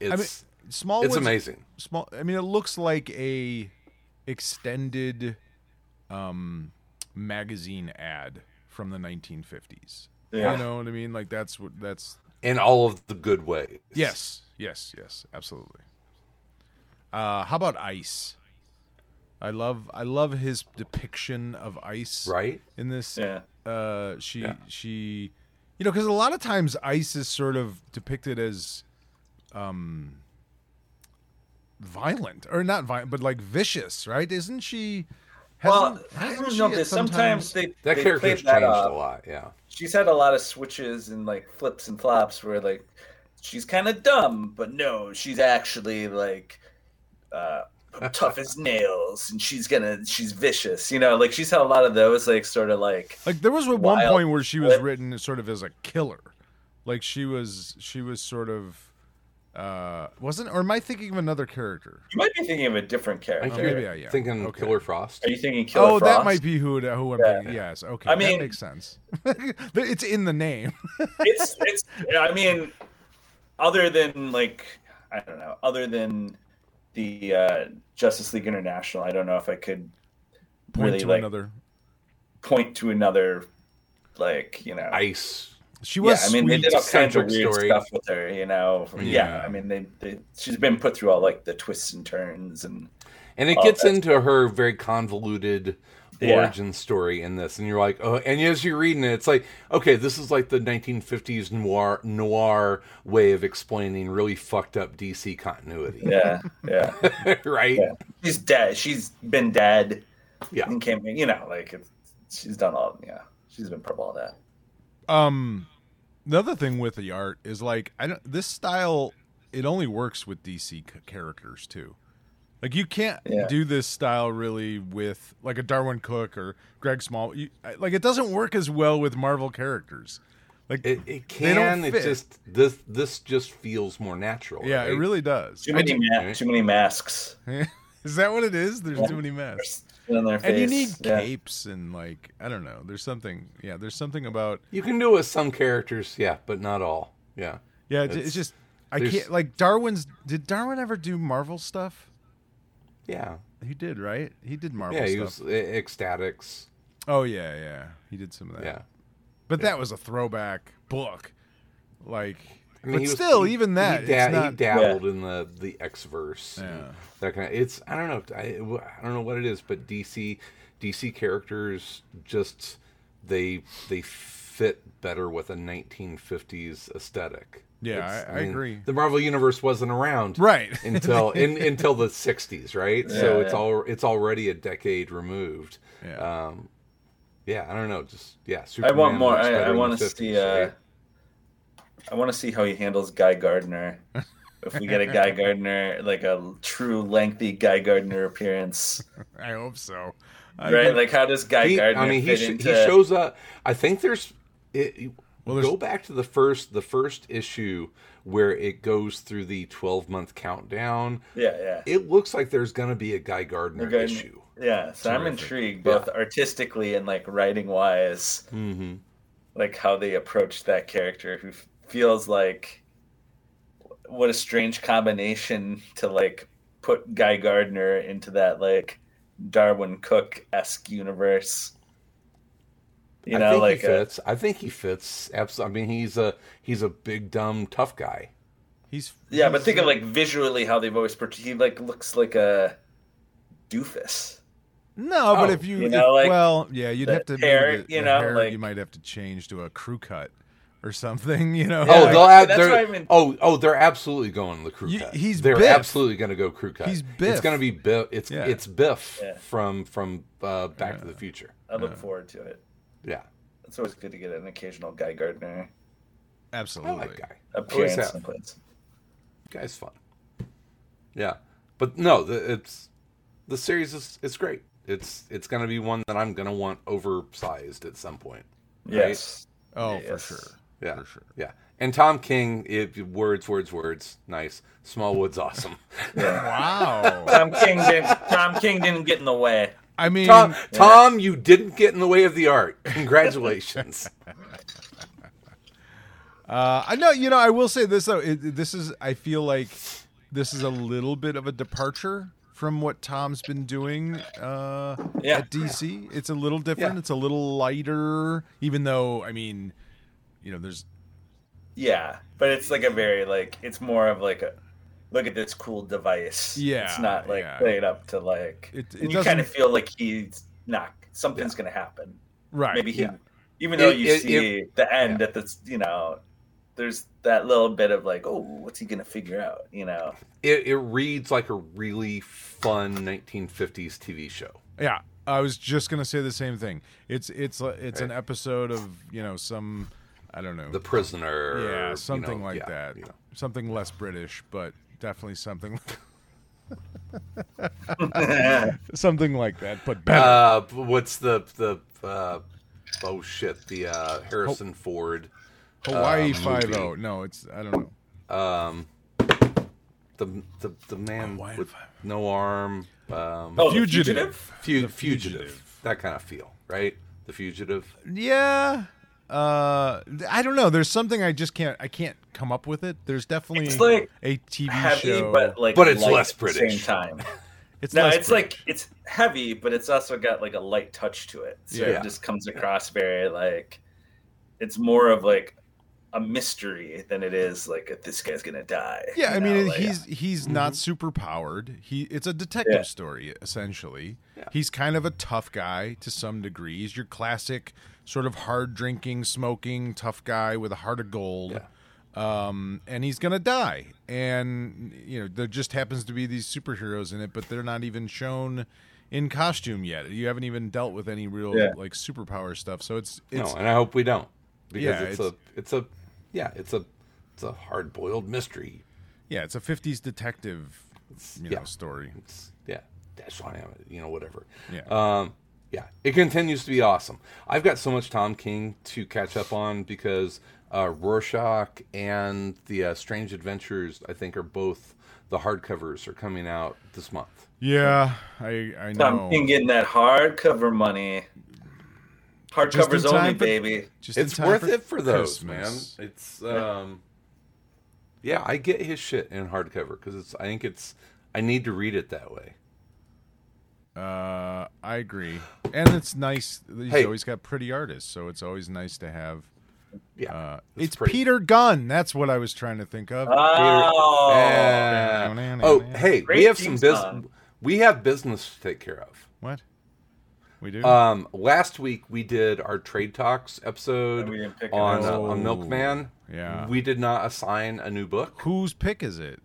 it's I mean, small. it's amazing Small. I mean, it looks like a extended um, magazine ad from the 1950s. Yeah. You know what I mean? Like that's what that's. in all of the good ways Yes. Yes. Yes. Absolutely. Uh, how about ice? I love I love his depiction of ice. right In this. Yeah. Uh, she Yeah. she, you know, because a lot of times ice is sort of depicted as, um, violent or not violent, but like vicious, right? Isn't she? Well, hasn't- I hasn't don't know at because sometimes they that they character's that changed off. a lot yeah She's had a lot of switches and like flips and flops where like she's kind of dumb, but no, she's actually like uh, tough as nails, and she's gonna she's vicious. You know, like she's had a lot of those like sort of like Like there was one point where she was flip. written sort of as a killer, like she was she was sort of uh wasn't or am I thinking of another character? you might be thinking of a different I character. think maybe you're I am. thinking Okay. killer frost Are you thinking Killer oh, Frost? that might be who who I'm Yeah. thinking. Yes, okay, I mean, that mean- makes sense. it's in the name. it's it's. I mean, other than like I don't know, other than the uh, Justice League International, I don't know if I could Point really to like another. point to another like you know ice She yeah, was I mean, they sweet. did all kinds of weird story. stuff with her, you know. Yeah, Yeah. I mean, they, they she's been put through all like the twists and turns, and And it gets into her very convoluted Yeah. origin story in this, and you're like, oh, and as you're reading it, it's like, okay, this is like the 1950s noir noir way of explaining really fucked up DC continuity, yeah, yeah, right? yeah. She's dead. She's been dead. Yeah. and came, you know, like it's, she's done all. Yeah, she's been part of all that. Um, the other thing with the art is like I don't. This style it only works with DC characters too. Like you can't Yeah. do this style really with like a Darwyn Cooke or Greg Small. You, like it doesn't work as well with Marvel characters. Like It, it They don't can. It just this this just feels more natural. yeah, it really does. Too many, ma- too many masks is that what it is? There's too many masks. In their face. And you need yeah. capes and like I don't know. There's something. Yeah, there's something about. You can do it with some characters, yeah, but not all. Yeah, Yeah, it's, It's- it's just I can't like Darwyn's. Did Darwin ever do Marvel stuff? yeah, He did, right? He did Marvel yeah. He stuff. was uh, X-Statix. Oh yeah, yeah. He did some of that. Yeah. But that was a throwback book. Like I mean, but he was- still, he- even that, he, it's not he dabbled in the the X verse. Yeah. that kind of. It's I don't know. I, I don't know what it is, but DC DC characters just they they fit better with a 1950s aesthetic. Yeah, It's- I- I agree. The Marvel universe wasn't around Right. until in, until the 60s, right? so it's yeah. all it's already a decade removed. Yeah. Um, yeah, I don't know. Just yeah, I want more. I, I want to see. Uh, right? I want to see how he handles Guy Gardner. if we get a Guy Gardner, like a true lengthy Guy Gardner appearance, I hope so. I right? think- Like, how does Guy He- Gardner I mean, he, sh- into? he shows up. I think there's. It, Well, there's- go back to the first the first issue where it goes through the 12 month countdown. yeah, yeah. It looks like there's going to be a Guy Gardner Gardner- issue. Yeah, so I'm intrigued, both artistically and like writing wise, Mm-hmm. like how they approached that character who f- feels like what a strange combination to like put Guy Gardner into that like Darwyn Cooke esque universe. You I know, think like he fits. I think he fits. Absolutely. I mean, he's a he's a big dumb tough guy. he's yeah, but think of uh, like visually how they've always portrayed. He like looks like a doofus. No, but Oh, if you, you if- know, like, well, yeah, you'd have to hair, the, you the know, hair like- you might have to change to a crew cut or something. You know, oh, Yeah, they'll add. that's they're- what I mean. Oh, oh, they're absolutely going the crew You- cut. he's they're Biff. absolutely going to go crew cut. He's Biff. It's going to be Biff. It's Yeah. it's Biff Yeah. from from uh, Back to the Future. I look forward to it. Yeah, It's always good to get an occasional Guy Gardner Absolutely, I absolutely. like guy. appearance have. someplace. Guy's fun. Yeah, but no, the, it's the series is it's great. It's it's going to be one that I'm going to want oversized at some point. Right? Yes. Oh, for sure. Yeah, For sure. Yeah, and Tom King, it, words, words, words. Nice. Smallwood's awesome. Wow. Tom King didn't. Tom King didn't get in the way. I mean, Tom, Tom, you didn't get in the way of the art. Congratulations. Uh, I know, you know, I will say this though. It, this is, I feel like, this is a little bit of a departure from what Tom's been doing uh, Yeah. at DC. It's a little different. Yeah. It's a little lighter, even though, I mean, you know, there's Yeah, but it's like a very like it's more of like a look at this cool device. Yeah, it's not like yeah. played up to like. It- it you kind of feel like he's not something's gonna happen. right. Maybe he, yeah. even though It- you it- see the end at this, you know, there's that little bit of like, oh, what's he gonna figure out? You know, it, it reads like a really fun 1950s TV show. Yeah, I was just gonna say the same thing. It's it's a- it's an episode of you know some I don't know The Prisoner. yeah you something know, like yeah, that you know. something less British but definitely something something like that but better. Uh, what's the the uh, oh shit the uh, Harrison Ford Hawaii uh, Five movie. No, it's I don't know. um the the the man Hawaii with Five-O. no arm um oh, the Fugitive. fu- fugitive. Fugitive. that kind of feel right the fugitive Yeah. Uh, I don't know. There's something I just can't. I can't come up with it. There's definitely It's like a TV heavy, show, but like, But it's light less at the Same time. it's No, less it's British. like it's heavy, but it's also got like a light touch to it. So Yeah. it just comes across very like it's more of like a mystery than it is like this guy's gonna die. Yeah, you I mean know, like- mm-hmm. he's he's not super powered. He it's a detective Yeah. story essentially. Yeah. He's kind of a tough guy to some degree. He's your classic sort of hard drinking, smoking tough guy with a heart of gold. Yeah. Um, and he's gonna die. And you know there just happens to be these superheroes in it, but they're not even shown in costume yet. You haven't even dealt with any real Yeah. like superpower stuff. So it's it's no and I hope we don't because Yeah, it's, it's- a it's a yeah it's a it's a hard boiled mystery yeah, it's a '50s detective you know yeah. story. It's yeah, that's why I'm you know whatever. Yeah. Um, yeah, it continues to be awesome. I've got so much Tom King to catch up on because uh, Rorschach and the uh, Strange Adventures, I think, are both the hardcovers are coming out this month. Yeah, I I know. Tom King getting that hardcover money. Just Hardcovers only, for- baby. Just It's time worth it for those, Christmas. man. It's um, yeah, I get his shit in hardcover because it's. I think it's. I need to read it that way. Uh, I agree, and it's nice. He's Hey. always got pretty artists, so it's always nice to have. Yeah, Uh, it's it's pretty. Peter Gunn. That's what I was trying to think of. Oh, Yeah. Oh, hey, we have some business. We have business to take care of. what? We do. Um, last week we did our trade talks episode We didn't pick it on up. uh, on Milkman. Yeah. we did not assign a new book. Whose pick is it?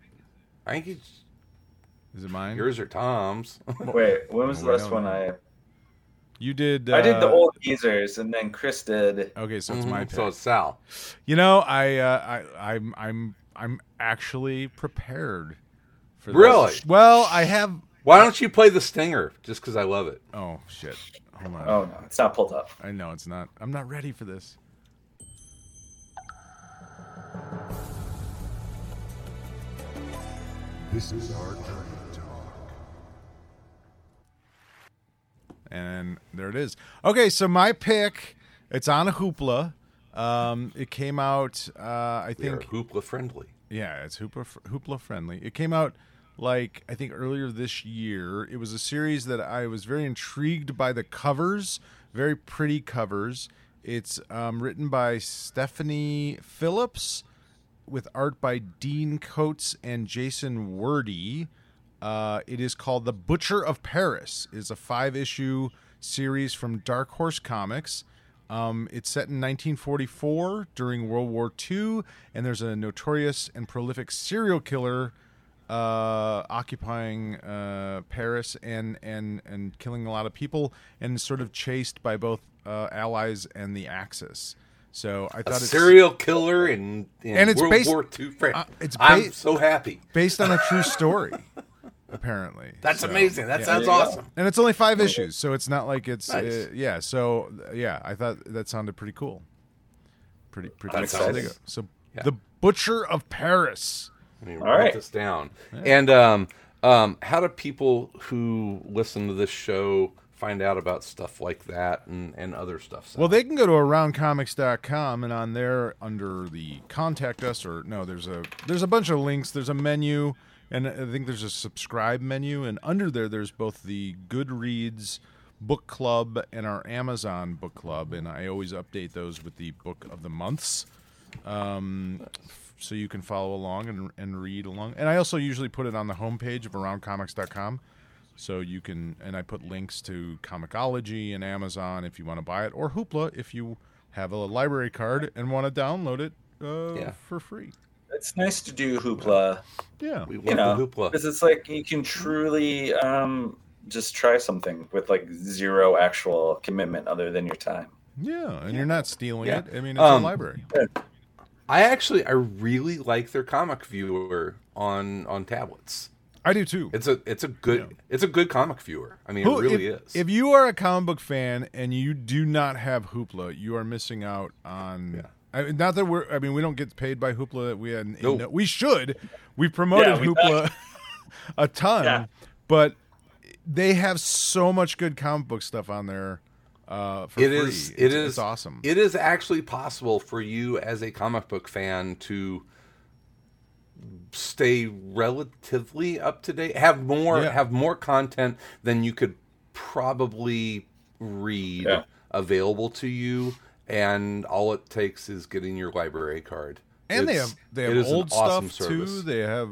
I think it's Is it mine? yours or Tom's. Wait, when was the last one. I? You did. I did the uh, old geezers, and then Chris did. Okay, so it's my Mhm, pick. so it's Sal. you know, I, uh, I, I'm, I'm, I'm actually prepared for this. Really? Well, I have. Why don't you play the stinger? Just because I love it. Oh shit! Hold on. Oh no, it's not pulled up. I know it's not. I'm not ready for this. This is our Trade Talk. And there it is. Okay, so my pick, it's on a hoopla. Um, it came out, uh, I We are think, hoopla friendly. yeah, it's hoopla, hoopla friendly. It came out like I think earlier this year. It was a series that I was very intrigued by the covers, very pretty covers. It's um, written by Stephanie Phillips with art by Dean Kotz and Jason Wordie. Uh, it is called The Butcher of Paris. It is a five issue series from Dark Horse Comics. Um, it's set in 1944 during World War II, and there's a notorious and prolific serial killer uh, occupying uh, Paris and, and and killing a lot of people, and sort of chased by both uh, Allies and the Axis. So I thought it's serial killer in, in And it's World based- War II France. uh, it's I'm ba- so happy. based on a true story, apparently. That's So, amazing. That yeah. sounds you go. awesome. And it's only five issues, so it's not like it's Nice. uh, yeah. So uh, yeah, I thought that sounded pretty cool. Pretty pretty That's exciting. exciting. So Yeah. the Butcher of Paris. Let me All write right. this down. And um, um, how do people who listen to this show find out about stuff like that and, and other stuff? Well, they can go to aroundcomics.com and on there under the contact us or no, there's a there's a bunch of links. There's a menu and I think there's a subscribe menu and under there there's both the Goodreads book club and our Amazon book club and I always update those with the book of the months. Um, f- so you can follow along and, and read along. And I also usually put it on the homepage of aroundcomics.com. So you can, and I put links to ComiXology and Amazon if you want to buy it, or Hoopla if you have a library card and want to download it uh, Yeah. for free. It's nice to do hoopla, Yeah. we you love know, hoopla. because it's like you can truly um, just try something with like zero actual commitment other than your time. Yeah. And you're not stealing Yeah. it. I mean, it's Um, a library. I actually I really like their comic viewer on on tablets. I do too. It's a it's a good it's a good comic viewer. I mean, Who- it really if, is. If you are a comic book fan and you do not have Hoopla, you are missing out on. Yeah. I mean, not that we're. I mean, we don't get paid by Hoopla. We had. No. no- we should. We promoted Yeah, we Hoopla a ton, Yeah. but they have so much good comic book stuff on there. Uh, for It free. is. It's, It is It's awesome. It is actually possible for you as a comic book fan to stay relatively up to date. Have more. Yeah. Have more content than you could probably read Yeah. available to you, and all it takes is getting your library card. and they have they have old awesome stuff service. too. They have.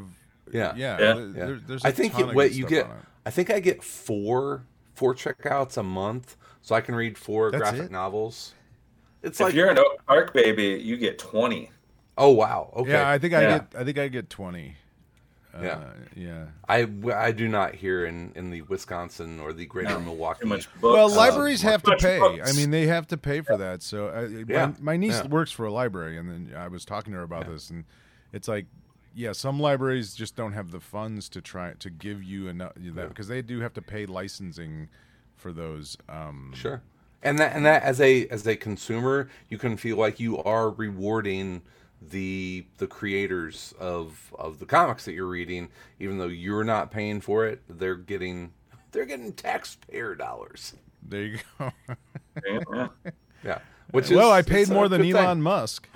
Yeah. Yeah. Yeah. there- there's I a think ton you, of what good you get. I think I get four four checkouts a month, so I can read four That's graphic it? novels. It's if like you're an Oak Park baby, you get twenty. oh wow okay Yeah, I think I Yeah. get. I think I get twenty. Uh, Yeah. Yeah. I, I do not hear in, in the Wisconsin or the greater Milwaukee. Much books. Well, Uh, libraries have to pay. books. I mean, they have to pay for that. So, uh, Yeah, my, my niece yeah. works for a library, and then I was talking to her about this, and it's like, yeah, some libraries just don't have the funds to try to give you enough that because they do have to pay licensing for those. Um, Sure. And that and that as a as a consumer, you can feel like you are rewarding the the creators of of the comics that you're reading, even though you're not paying for it. They're getting they're getting taxpayer dollars. There you go. Yeah. Yeah. Which is well, I paid more than Elon thing. Musk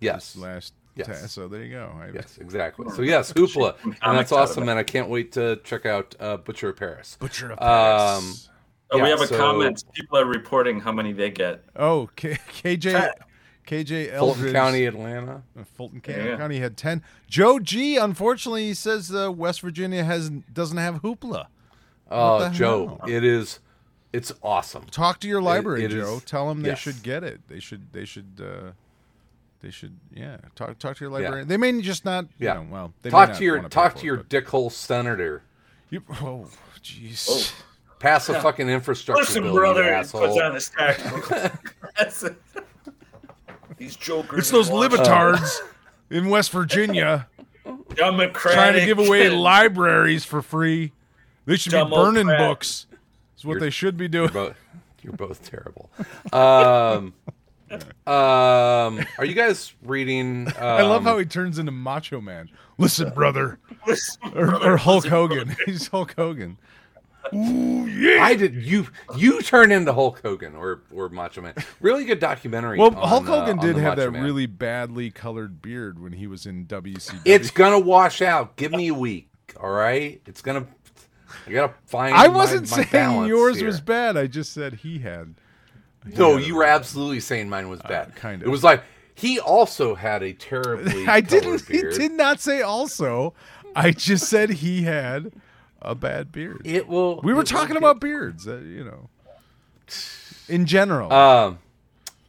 Yes. last. Yes. ta- so there you go. I, Yes, exactly. So yes, Hoopla, and that's Comics out of awesome, it. and I can't wait to check out uh, Butcher of Paris. Butcher of Paris. Um, Paris. Oh, we Yeah, have a so- comment. People are reporting how many they get. oh, K- KJ. Chat. KJ Fulton County, Atlanta. Uh, Fulton County, yeah. County had ten. Joe G. Unfortunately, he says uh, West Virginia has doesn't have hoopla. Oh, the Joe, hell? it is, it's awesome. Talk to your library, it Joe. is- Tell them they yes. should get it. They should. They should. Uh, they should. Yeah. Talk. Talk to your Yeah. librarian. They may just not. You Yeah. Know, well, they may Talk not to your talk to your but dickhole senator. You, oh, jeez. Pass a fucking infrastructure Listen, bill, brother, asshole. puts on his tactical. These jokers. It's those libertards Washington. in West Virginia Democratic. trying to give away libraries for free. They should be burning books. Is what You're- they should be You're doing. both, you're both terrible. Um, um, are you guys reading? Um, I love how he turns into Macho Man. Listen, brother. Listen, or, or Hulk listen, Hogan. brother. He's Hulk Hogan. I did you you turn into Hulk Hogan or or Macho Man. Really good documentary. Well, on, Hulk uh, Hogan on did have Macho that Man. really badly colored beard when he was in WCW. It's gonna wash out. Give me a week, all right? It's gonna. I gotta find. I wasn't my saying yours here. was bad. I just said he had. No, you were absolutely saying mine was bad. kind of. It was like he also had a terribly. I colored didn't. He did not say also. I just said he had a bad beard. It will. we were talking about beards, uh, you know, in general. Um,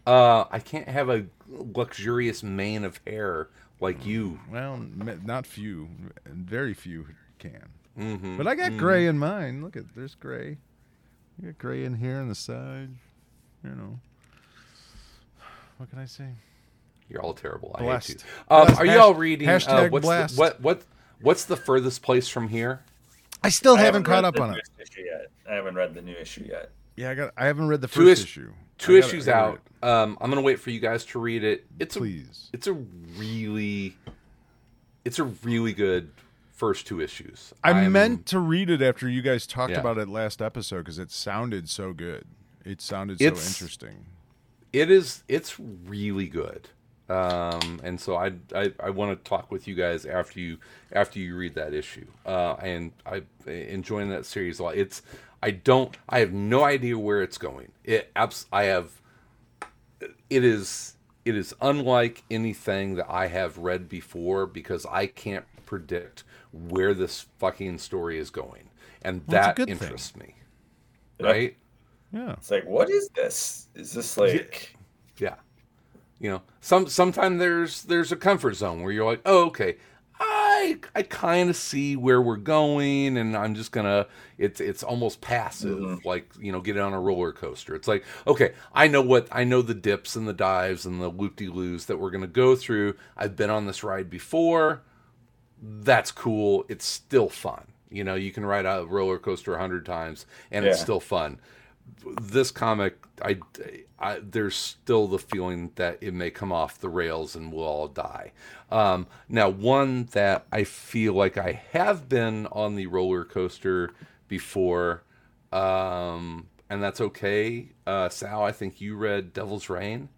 uh, I can't have a luxurious mane of hair like you. well, not few, very few can. Mm-hmm. But I got gray in mine. Look at there's gray. You got gray in here on the side. You know. What can I say? You're all terrible. I hate you. Um, are you all reading? Uh, hashtag what's blast. The, what what what's the furthest place from here? I still I haven't, caught up on it. yet. I haven't read the new issue yet. Yeah, I got. I haven't read the Two first is- issue. Two gotta- issues out. Um, I'm gonna wait for you guys to read it. It's read a. Please. it's a really it's a really good first two issues. I I'm- meant to read it after you guys talked Yeah. about it last episode because it sounded so good. It sounded so It's- interesting. it is it's really good um, and so I, I I want to talk with you guys after you after you read that issue uh, and I enjoying that series a lot it's I don't I have no idea where it's going it abs- I have it is it is unlike anything that I have read before because I can't predict where this fucking story is going and Well, that good thing. interests me right Yeah. It's like, what is this? Is this like? Yeah. You know, some sometimes there's there's a comfort zone where you're like, oh, okay, I I kind of see where we're going, and I'm just gonna. It's it's almost passive, mm-hmm. like you know, getting on a roller coaster. It's like, okay, I know what I know the dips and the dives and the loop de loos that we're gonna go through. I've been on this ride before. That's cool. It's still fun. You know, you can ride a roller coaster a hundred times, and it's still fun this comic, I, I there's still the feeling that it may come off the rails and we'll all die. Um, now, one that I feel like I have been on the roller coaster before, um, and that's okay. Uh, Sal, I think you read Devil's Reign.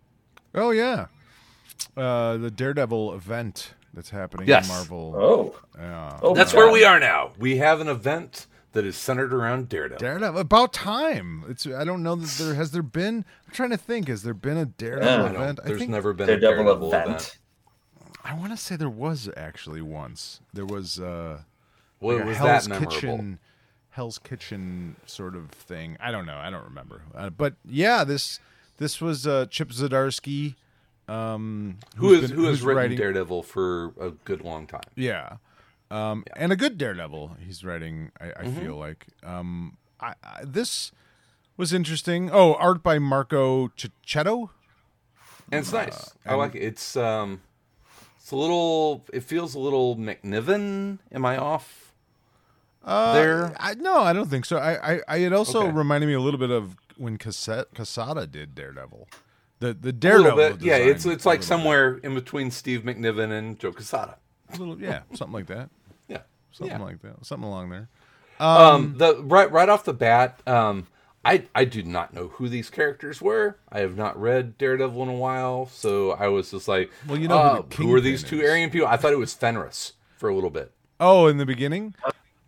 Oh yeah. Uh, the Daredevil event that's happening Yes. in Marvel. Oh, Yeah. oh That's God. where we are now. We have an event that is centered around Daredevil. Daredevil. About time. It's. I don't know that there has there been. I'm trying to think. Has there been a Daredevil Yeah. Event? I there's think never been a Daredevil, Daredevil event. event. I want to say there was actually once. There was. uh What like a was Hell's that memorable? Kitchen, Hell's Kitchen sort of thing. I don't know. I don't remember. Uh, but yeah, this this was uh, Chip Zdarsky. Um, Who who's has been- who has who's written writing, Daredevil for a good long time? Yeah, um, and a good Daredevil. He's writing. I, I Mm-hmm. feel like um, I, I, this was interesting. Oh, art by Marco Checchetto. And it's nice. I like it. It's um, it's a little. It feels a little McNiven. Am I off? Uh, There? I, no, I don't think so. I, I, I it also Okay. reminded me a little bit of when Cassette, Quesada did Daredevil. The the Daredevil. bit. Yeah, it's it's like somewhere in between Steve McNiven and Joe bit. A little, yeah, something like that. Yeah. Something Yeah. like that. Something along there. Um, the right right off the bat, um, I I do not know who these characters were. I have not read Daredevil in a while, so I was just like, Well, you know who uh, the who are these Kingpin two is. Aryan people? I thought it was Fenris for a little bit. Oh, in the beginning,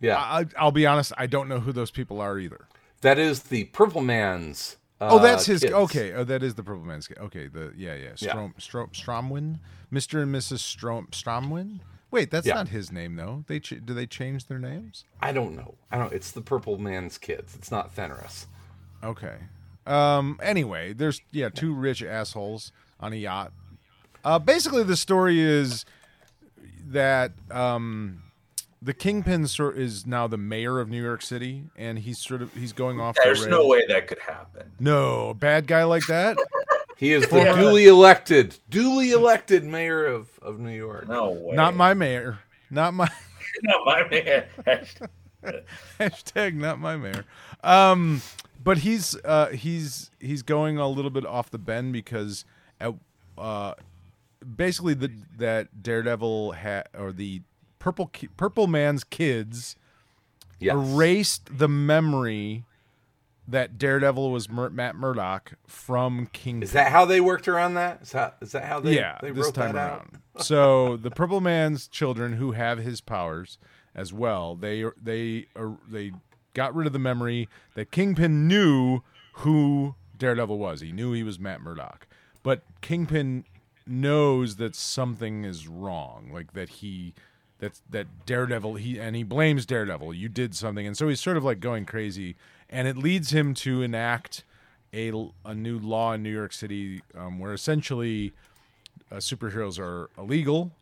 Yeah, I, I'll be honest. I don't know who those people are either. that is the Purple Man's. Uh, Oh, that's his. kids. Okay. Oh, that is the Purple Man's. Okay. The yeah, yeah. Yeah. Strom, Strom, Stromwin, Mister and Mrs. Strom, Stromwin. Wait, that's Yeah. not his name though. They ch- do they change their names? I don't know. I don't. It's the Purple Man's kids. It's not Fenris. Okay. Um. Anyway, there's yeah two rich assholes on a yacht. Uh, basically, the story is that um, the kingpin sort is now the mayor of New York City, and he's sort of he's going off. the There's no way that could happen. No, a bad guy like that. He is the duly elected, duly elected mayor of, of New York. No way. Not my mayor. Not my Not my man. hashtag. Not my mayor. Um, but he's uh he's he's going a little bit off the bend because at uh basically the that Daredevil had or the purple Ki- purple man's kids Yes. erased the memory that Daredevil was Mur- Matt Murdock from King. Is that how they worked around that? Is that, is that how they, yeah, they this wrote time that around. so the Purple Man's children, who have his powers as well, they they uh, they got rid of the memory that Kingpin knew who Daredevil was. He knew he was Matt Murdock, but Kingpin knows that something is wrong, like that he that's that Daredevil he and he blames Daredevil. You did something, and so he's sort of like going crazy, and it leads him to enact a a new law in New York City um, where essentially uh, superheroes are illegal.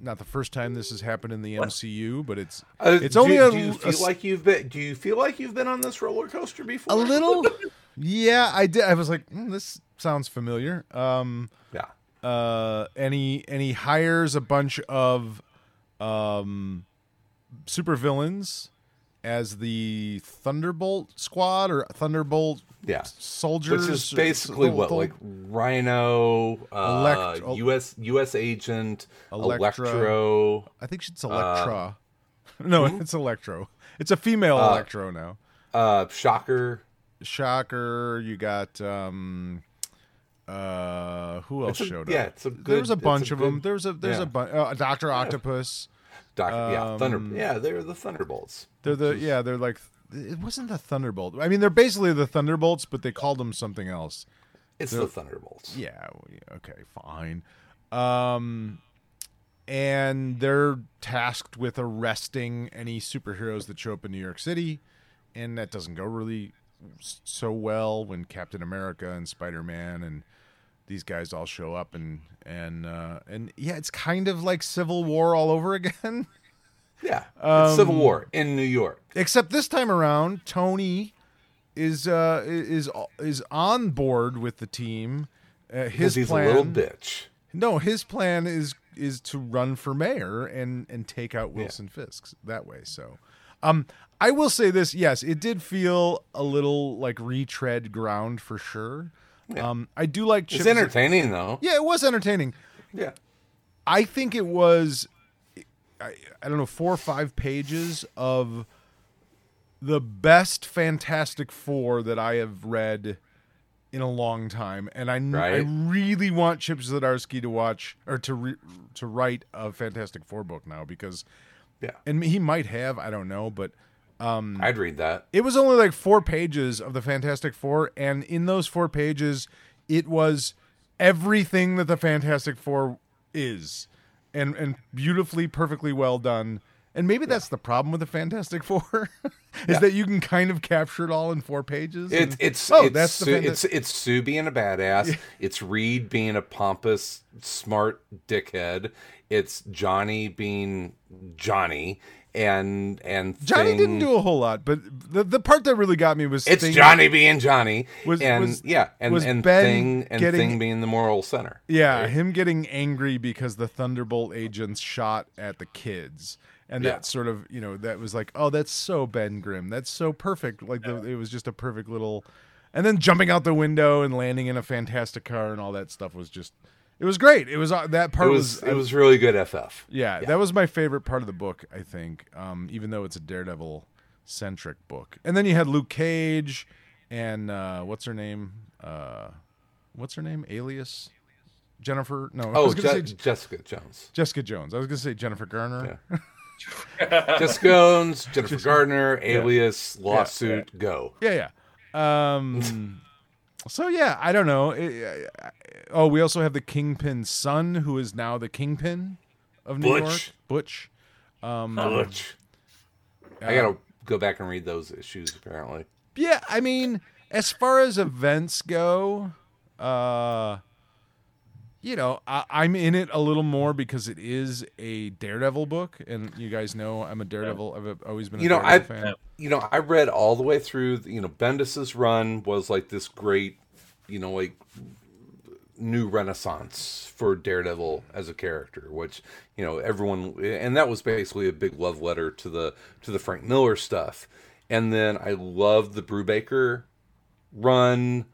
Not the first time this has happened in the MCU, but it's Uh, it's do- only do, a, you feel s- like you've been do you feel like you've been on this roller coaster before? a little. yeah, I did. I was like, "Hmm, this sounds familiar. Um, Yeah. uh, and he and he hires a bunch of um, supervillains as the Thunderbolt Squad or Thunderbolt Yeah. soldiers, Which is basically what, like Rhino, uh, Elect- U.S. U.S. Agent, Elektra. Electro. I think it's Electra. no, it's Electro. It's a female Uh, Electro now. uh, Shocker. Shocker. You got um, uh, who else a- showed yeah, up? it's a there was a bunch a of them. good- There's a there's yeah. a bunch. Uh, Doctor Octopus. Doctor, yeah, Thunder. Um, Yeah, they're the Thunderbolts. They're the yeah. They're like it wasn't the Thunderbolt. I mean, they're basically the Thunderbolts, but they called them something else. It's the Thunderbolts. Yeah. Okay. Fine. Um, and they're tasked with arresting any superheroes that show up in New York City, and that doesn't go really so well when Captain America and Spider Man and these guys all show up and and uh, and yeah, it's kind of like Civil War all over again. Yeah, it's Civil Um, War in New York. Except this time around, Tony is uh is is on board with the team. Uh, his he's plan, a little bitch. No, his plan is is to run for mayor and and take out Wilson Fisk that way. So, um, I will say this: yes, it did feel a little like retread ground for sure. Um, I do like It's Chip- entertaining though. Yeah, it was entertaining. Yeah. I think it was, I, I don't know, four or five pages of the best Fantastic Four that I have read in a long time, and I, I really want Chip Zdarsky to watch or to re, to write a Fantastic Four book now because, Yeah. and he might have, I don't know, but Um, I'd read that. it was only like four pages of the Fantastic Four, and in those four pages, it was everything that the Fantastic Four is, and and beautifully, perfectly well done. And maybe that's the problem with the Fantastic Four, is that you can kind of capture it all in four pages. It's and- it's oh, it's that's Sue, the Fanta- it's it's Sue being a badass. It's Reed being a pompous, smart dickhead. It's Johnny being Johnny, and and Johnny Thing- didn't do a whole lot, but the the part that really got me was It's Johnny being Johnny, Was- and was- yeah, and was and Ben Thing and getting- Thing being the moral center. Yeah, him getting angry because the Thunderbolt agents shot at the kids. And Yeah. that sort of, you know, that was like, oh, that's so Ben Grimm. That's so perfect. Like, the, it was just a perfect little. And then jumping out the window and landing in a fantastic car and all that stuff was just. It was great. It was uh, that It part was was. it was really good. FF. yeah, that was my favorite part of the book. I think, um, even though it's a Daredevil centric book. And then you had Luke Cage, and uh, what's her name? Uh, what's her name? Alias. Jennifer? No, I Oh, Je- say Jessica Jones. Jessica Jones. I was gonna say Jennifer Garner. Jessica Jones, Jennifer Gardner, Alias, lawsuit, go. Yeah, yeah. Um, so yeah, I don't know. It- I- I- oh, we also have the Kingpin's son, who is now the Kingpin of New Butch. York. Butch. Butch. I gotta go back and read those issues. Apparently, Yeah, I mean, as far as events go, uh, you know, I, I'm in it a little more because it is a Daredevil book, and you guys know I'm a Daredevil. I've always been a you know, I, Daredevil fan. you know, I read all the way through. You know, Bendis's run was like this great, you know, like new renaissance for Daredevil as a character, which you know everyone, and that was basically a big love letter to the to the Frank Miller stuff. And then I loved the Brubaker run,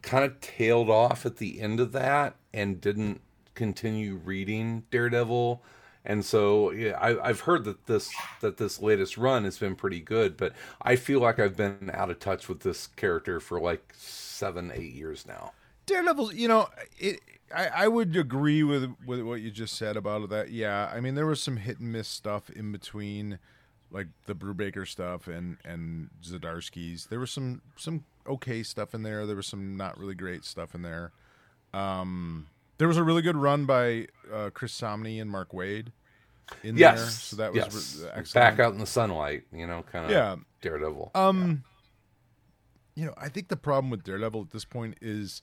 kind of tailed off at the end of that, and didn't continue reading Daredevil. And so yeah, I, I've heard that this that this latest run has been pretty good, but I feel like I've been out of touch with this character for like seven, eight years now. Daredevil, you know, it. I, I would agree with with what you just said about that. Yeah, I mean, there was some hit and miss stuff in between, like the Brubaker stuff and and Zdarsky's. There was some some okay stuff in there. There was some not really great stuff in there. Um, there was a really good run by uh, Chris Samnee and Mark Waid. in yes, there. So that was yes. re- excellent. back out in the sunlight. You know, kind of Yeah. Daredevil. Um, you know, I think the problem with Daredevil at this point is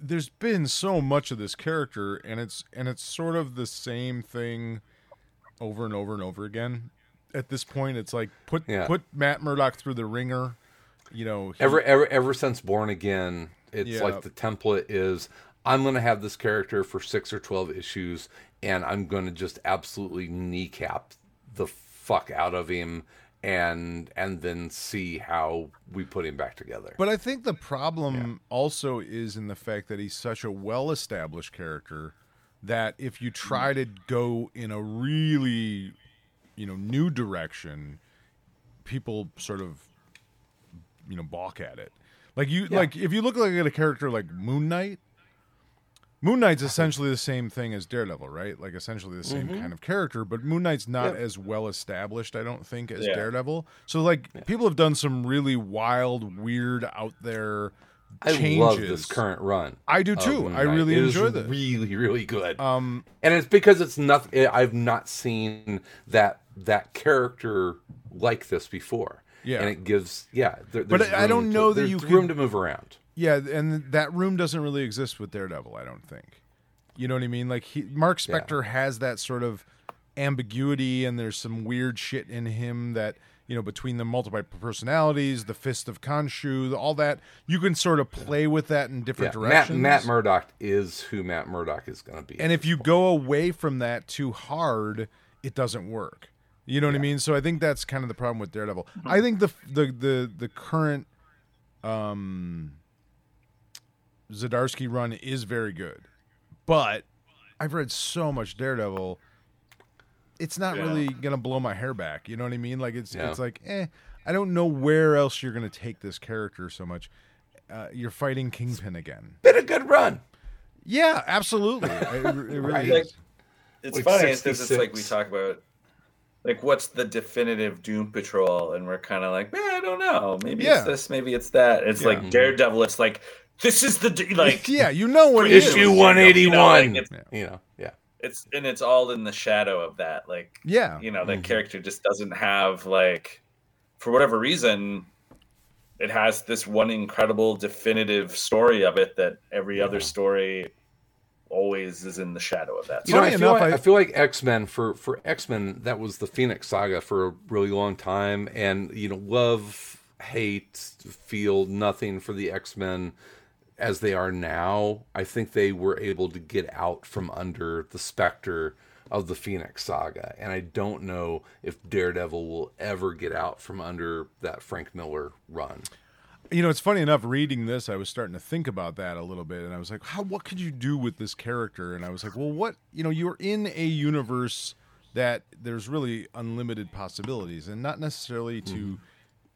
there's been so much of this character, and it's and it's sort of the same thing over and over and over again. At this point, it's like put Yeah. put Matt Murdock through the ringer. You know, he- ever ever ever since Born Again, it's Yeah. like the template is I'm going to have this character for six or twelve issues, and I'm going to just absolutely kneecap the fuck out of him, and and then see how we put him back together. But I think the problem also is in the fact that he's such a well-established character that if you try to go in a really, you know, new direction, people sort of, you know, balk at it. Like you, like if you look like at a character like Moon Knight. Moon Knight's essentially the same thing as Daredevil, right? Like essentially the same kind of character, but Moon Knight's not Yep. as well established, I don't think, as Yeah. Daredevil. So like people have done some really wild, weird, out there Changes. I love this current run. I do too. I really It enjoy this. Really, really good. Um, and it's because it's nothing. I've not seen that that character like this before. Yeah. and it gives yeah. There, But I- I don't know to, that you could- room to move around. yeah, and that room doesn't really exist with Daredevil. I don't think. You know what I mean? Like he, Mark Yeah. Spector has that sort of ambiguity, and there's some weird shit in him that you know between the multiple personalities, the Fist of Khonshu, all that you can sort of play with that in different Matt, directions. Matt Murdock is who Matt Murdock is going to be. and if you go away from that too hard, it doesn't work. You know what I mean? So I think that's kind of the problem with Daredevil. I think the the the the current um Zdarsky run is very good. But I've read so much Daredevil it's not Yeah. really going to blow my hair back. You know what I mean? Like it's Yeah. it's like, "Eh, I don't know where else you're going to take this character so much. Uh, you're fighting Kingpin again. been a good run. Yeah, absolutely. It, it really Right. Is. it's Like funny because it's like we talk about like what's the definitive Doom Patrol, and we're kind of like, man, I don't know. Maybe Yeah. it's this, maybe it's that. It's Yeah. like Daredevil. It's like this is the d- like yeah, you know what it Issue is. Issue one eighty You know, one. like, You know, yeah. it's and it's all in the shadow of that. Like Yeah. you know, that Mhm. character just doesn't have like for whatever reason. It has this one incredible definitive story of it that every other story always is in the shadow of that. You know, Funny I feel, enough, like, I- I, feel like X Men for for X Men that was the Phoenix Saga for a really long time, and you know, love, hate, feel nothing for the X Men as they are now. I think they were able to get out from under the specter of the Phoenix Saga, and I don't know if Daredevil will ever get out from under that Frank Miller run. You know, it's funny enough. Reading this, I was starting to think about that a little bit, and I was like, "How? What could you do with this character?" And I was like, "Well, what? You know, you're in a universe that there's really unlimited possibilities, and not necessarily to, mm-hmm.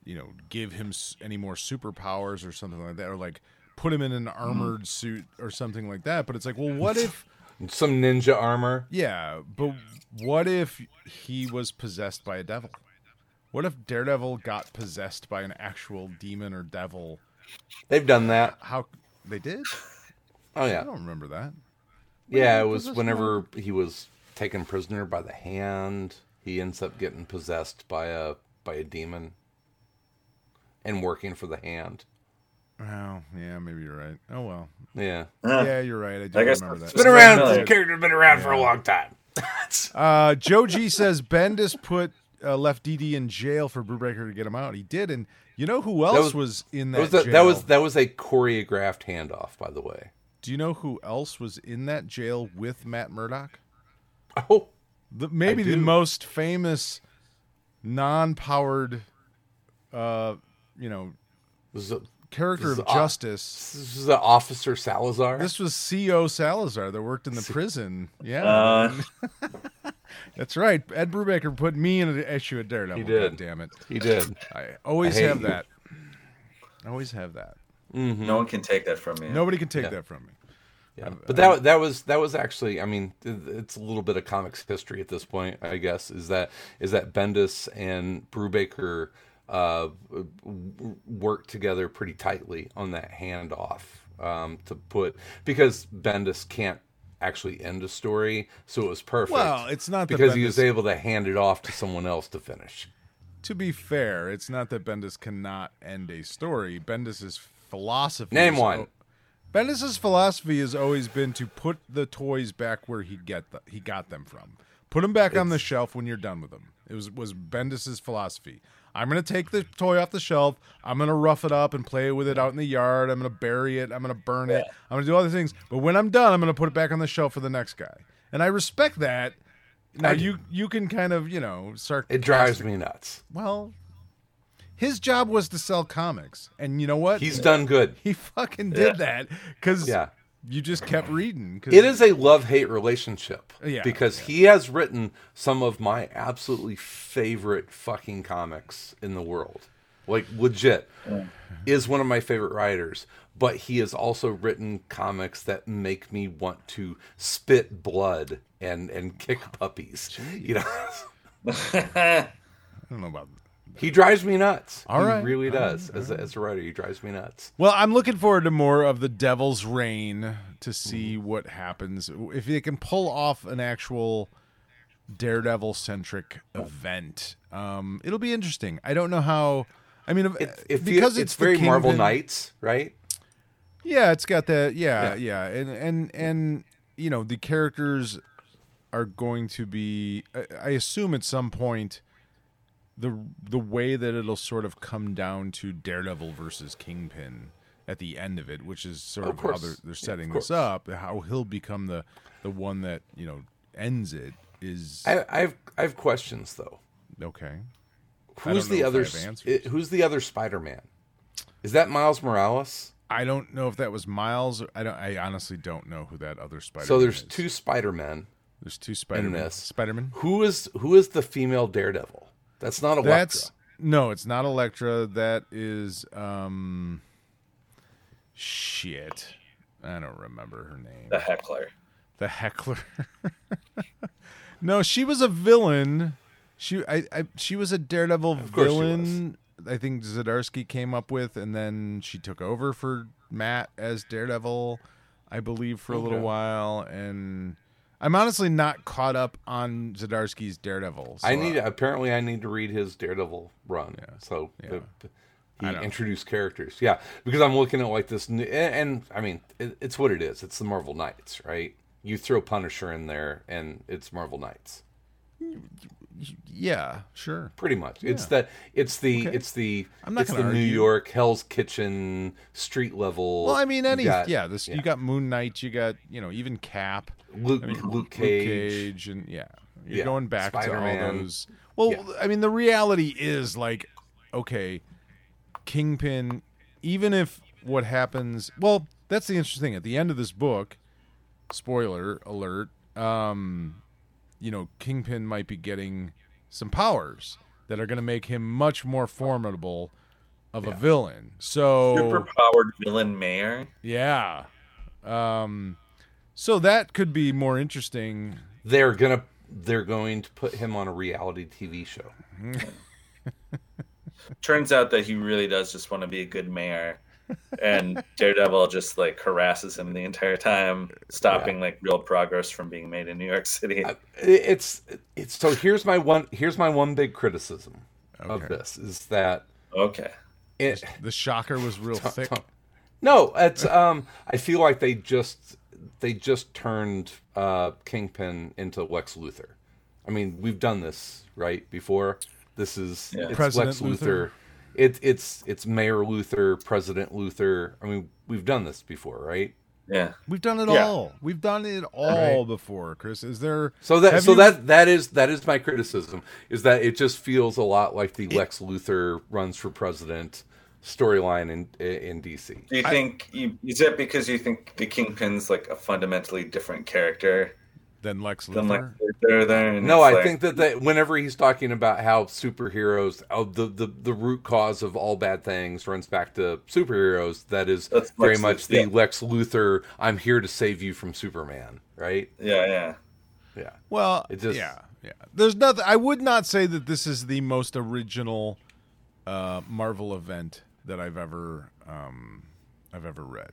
you know, give him any more superpowers or something like that, or like put him in an mm-hmm. armored suit or something like that. But it's like, well, what if? Some ninja armor. Yeah, but what if he was possessed by a devil? What if Daredevil got possessed by an actual demon or devil? They've done that. How they did? Oh yeah. I don't remember that. Yeah, it was was this whenever he was taken prisoner by the hand. He ends up getting possessed by a by a demon and working for the hand. Oh, yeah, maybe you're right. Oh well. Yeah, Yeah, you're right. I do I guess remember that's that. just- been around. familiar. The character's been around for a long time. Uh, Joe G says Bendis put uh, left DD in jail for Brubaker to get him out. He did, and you know who else was, was- in That that? was a, jail? that was that was a choreographed handoff, by the way. Do you know who else was in that jail with Matt Murdock? Oh, The, maybe the do. most famous non-powered, uh, you know, this a, character This of is odd. justice. this is the Officer Salazar. This was C.O. Salazar that worked in the prison. Yeah, Uh, that's right. Ed Brubaker put me in an issue at Daredevil. He did. God damn it! he did. I always I have you. that. I always have that. no one can take that from me. Nobody can take Yeah. that from me. Yeah. But that that was that was actually I mean it's a little bit of comics history at this point I guess is that is that Bendis and Brubaker uh, worked together pretty tightly on that handoff um, to put because Bendis can't actually end a story, so it was perfect. Well, it's not because he was able to hand it off to someone else to finish. To be fair, it's not that Bendis cannot end a story. Bendis's philosophy. Name one. Bendis's philosophy has always been to put the toys back where he get the, he got them from. Put them back on the shelf when you're done with them. It was was Bendis's philosophy. I'm gonna take the toy off the shelf. I'm gonna rough it up and play with it out in the yard. I'm gonna bury it. I'm gonna burn it. I'm gonna do other things. But when I'm done, I'm gonna put it back on the shelf for the next guy. And I respect that. Now I- you you can kind of you know start. It drives me nuts. Well, his job was to sell comics, and you know what? He's done good. he fucking did that because Yeah. You just kept reading. 'cause- It is a love hate relationship. Yeah, Because he has written some of my absolutely favorite fucking comics in the world. Like legit. Is one of my favorite writers. But he has also written comics that make me want to spit blood and and kick puppies. You know? I don't know about. He drives me nuts. All he really all does. As a, as a writer, he drives me nuts. Well, I'm looking forward to more of the Devil's Reign to see Mm-hmm. what happens if they can pull off an actual Daredevil centric event. Um, it'll be interesting. I don't know how. I mean, if, it because feels, it's, the very Marvel Knights, right? Yeah, it's got that. Yeah, Yeah. yeah, and and and you know the characters are going to be. I, I assume at some point, the the way that it'll sort of come down to Daredevil versus Kingpin at the end of it, which is sort Of of, how they're, they're setting course. this up, how he'll become the the one that you know ends it is I, I have I have questions though. okay. Who's the other? have s- answers. i- Who's the other Spider-Man? Is that Miles Morales? I don't know if that was Miles. Or, I don't. I honestly don't know who that other Spider. Man is. So there's is. two Spider-Men. There's two Spider-Man. this. Spider-Man. Who is who is the female Daredevil? That's not Elektra. That's no, it's not Elektra. That is um shit. I don't remember her name. The heckler. The heckler. no, she was a villain. She I, I she was a Daredevil course she villain. I think Zdarsky came up with, and then she took over for Matt as Daredevil, I believe, for a little while. And I'm honestly not caught up on Zdarsky's Daredevil. so I uh, need apparently I need to read his Daredevil run. So Yeah. the- he introduced characters. Yeah, because I'm looking at like this, new, and, and I mean it, it's what it is. It's the Marvel Knights, right? You throw Punisher in there, and it's Marvel Knights. Yeah, sure. Pretty much. It's that. It's the. Okay. It's the. I'm not it's the gonna New. York Hell's Kitchen street level. Well, I mean, any got- yeah, this yeah. you got Moon Knight, you got you know even Cap, Luke, I mean, Luke Luke Cage. Cage, and yeah, you're Yeah, going back to all those. Well, Yeah. I mean, the reality is like, okay, Kingpin, even if what happens, well, that's the interesting thing. At the end of this book, spoiler alert, um, you know, Kingpin might be getting some powers that are going to make him much more formidable of a villain. So Superpowered villain mayor. yeah. Um so that could be more interesting. They're gonna. They're going to put him on a reality TV show. Turns out that he really does just want to be a good mayor. And Daredevil just like harasses him the entire time, stopping like real progress from being made in New York City. It- It's. It's. So here's my one. Here's my one big criticism of this is that Okay. it. The shocker was real thick. No, it's. Um. I feel like they just. They just turned uh, Kingpin into Lex Luthor. I mean, we've done this right before. This is Yeah. it's President Lex Luthor. Luthor. It, it's it's Mayor Luthor, President Luthor. I mean, we've done this before, right? Yeah. We've done it Yeah. all. We've done it all before, Chris. Is there So that so you- that that is that is my criticism is that it just feels a lot like the Lex Luthor runs for president storyline in in DC. Do you think you is it because you think the Kingpin's like a fundamentally different character then Lex than like Luthor? there? No, I like- think that, that whenever he's talking about how superheroes, oh, the, the the root cause of all bad things runs back to superheroes, that is That's very Lex much Luthor, the yeah. Lex Luthor. I'm here to save you from Superman, right? Yeah, yeah. Yeah. Well, It just- yeah, yeah. There's nothing. I would not say that this is the most original uh, Marvel event that I've ever um, I've ever read.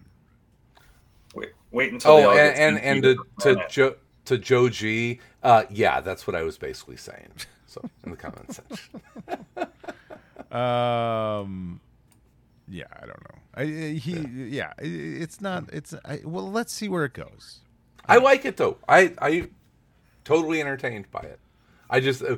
Wait, wait until. Oh, all and and, and heat to on to it. To Joe G. Uh, yeah, that's what I was basically saying. So in the comments section. Um, yeah, I don't know. I, he, yeah, i- it's not. It's I, well. Let's see where it goes. I like it though. I I totally entertained by it. I just uh,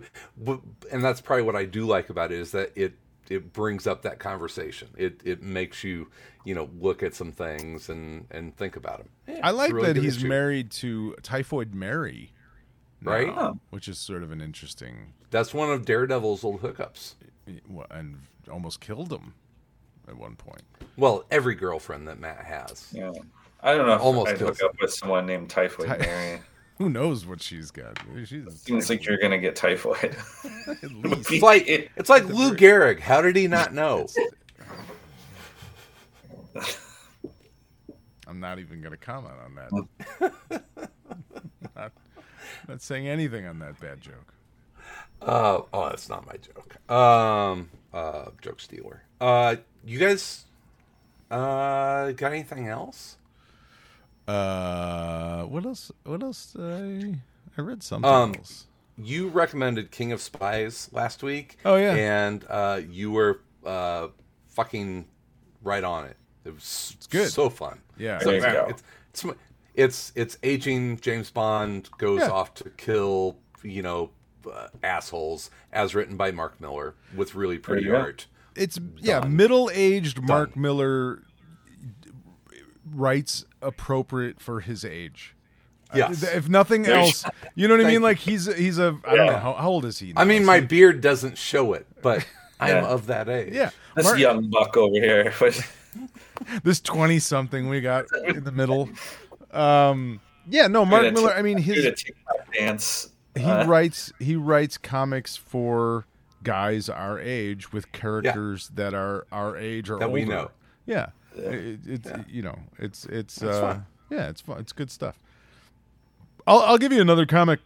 and that's probably what I do like about it is that it it brings up that conversation. It it makes you you know look at some things and and think about them. I like really that he's issue. married to Typhoid Mary, now, Right? Oh. Which is sort of an interesting, That's one of Daredevil's old hookups. and almost killed him at one point. Well, every girlfriend that Matt has. Yeah. I don't know. If Almost I'd hook killed up with someone named Typhoid Ty- Mary. Who knows what she's got? She's Seems like you're gonna get typhoid. at. It's like it's like Lou Gehrig. How did he not know? I'm not even going to comment on that. not, not saying anything on that bad joke. Uh, oh, that's not my joke. Um, uh, joke stealer. Uh, you guys, uh, got anything else? Uh, what else? What else? Did I I read something Um, else. You recommended King of Spies last week. Oh, yeah. and uh, you were uh, fucking right on it. It was it's good. so fun. Yeah. So There you it's, go. it's it's it's it's aging James Bond goes Yeah. off to kill you know uh, assholes as written by Mark Millar with really pretty you go. art. It's yeah, middle-aged Mark Millar writes appropriate for his age. Yes. Uh, If nothing else, you know what I mean. Like he's he's a I don't know how, how old is he? I now? mean, Is my he- beard doesn't show it, but I'm Yeah. of that age. yeah. This Mark- young buck over here. this twenty something we got in the middle. Um, yeah, no, Mark Millar. I mean, his the TikTok dance. he Uh, writes he writes comics for guys our age with characters that are our age or That older. we know. Yeah, It, it's you know it's it's uh, yeah it's fun. It's good stuff. I'll I'll give you another comic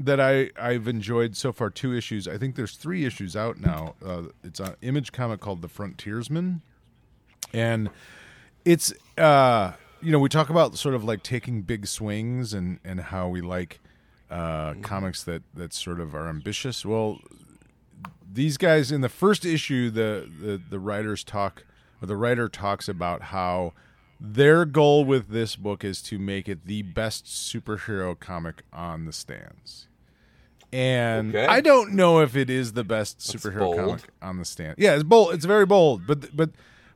that I I've enjoyed so far. Two issues. I think there's three issues out now. Uh, it's an image comic called The Frontiersman, and it's uh you know we talk about sort of like taking big swings and and how we like uh comics that that sort of are ambitious well these guys in the first issue the the, the writers talk the writer talks about how their goal with this book is to make it the best superhero comic on the stands and Okay. I don't know if it is the best superhero bold. comic on the stand. Yeah, it's bold. It's very bold, but but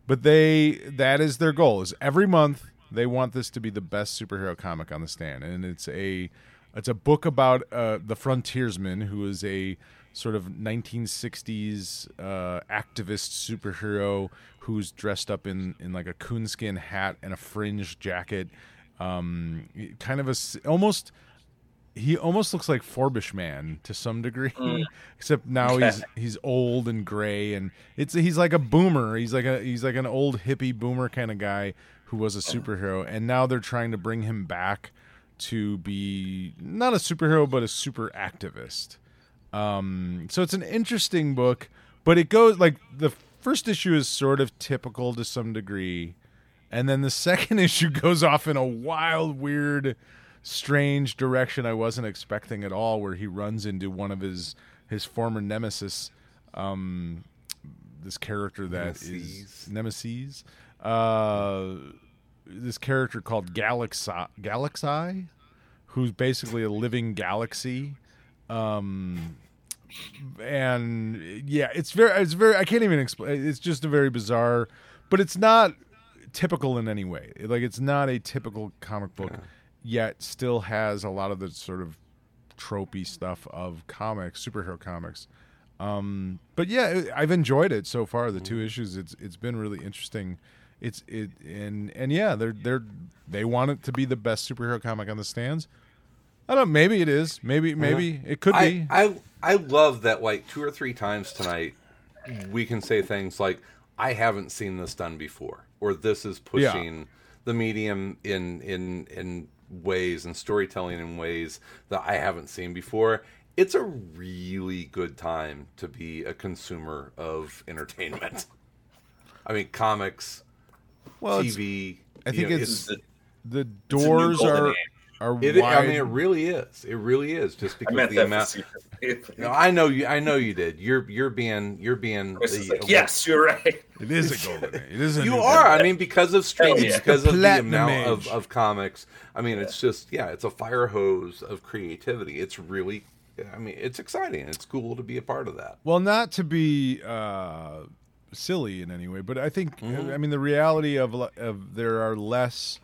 but they that is their goal. Is every month they want this to be the best superhero comic on the stand, and it's a it's a book about uh, the frontiersman who is a sort of 1960s uh, activist superhero who's dressed up in in like a coonskin hat and a fringed jacket, um, kind of a almost he almost looks like Forbush Man to some degree, except now he's he's old and gray, and it's he's like a boomer. He's like a he's like an old hippie boomer kind of guy who was a superhero, and now they're trying to bring him back to be not a superhero but a super activist. Um, so it's an interesting book, but it goes like the first issue is sort of typical to some degree, and then the second issue goes off in a wild, weird, strange direction I wasn't expecting at all, where he runs into one of his his former nemesis, um, this character that is Nemesis. Nemesis, uh, this character called Galaxy, Galaxy, who's basically a living galaxy. Um, and yeah, it's very, it's very, I can't even explain. It's just a very bizarre, but it's not typical in any way. Like it's not a typical comic book, yet still has a lot of the sort of tropey stuff of comics, superhero comics. Um, but yeah, I've enjoyed it so far. The two issues, it's it's been really interesting. It's it and and yeah, they're they're they want it to be the best superhero comic on the stands. I don't. know, Maybe it is. Maybe maybe it could I, be. I I love that like two or three times tonight we can say things like I haven't seen this done before or this is Yeah. pushing the medium in in in ways and storytelling in ways that I haven't seen before. It's a really good time to be a consumer of entertainment. I mean comics, Well, TV. I you think know, it's- The, the It's new doors golden are age. Are It, wide. I mean, it really is. It really is. Just because meant the amount. No, I know you. I know you did. You're you're being you're being. The- like, yes, you're right. it is a golden age. It is a You are. golden I mean, because of streaming, yeah. because of the amount of, age. of comics. I mean, it's just yeah, it's a fire hose of creativity. It's really. I mean, it's exciting. It's cool to be a part of that. Well, not to be uh, silly in any way, but I think Mm-hmm. I mean the reality of of there are less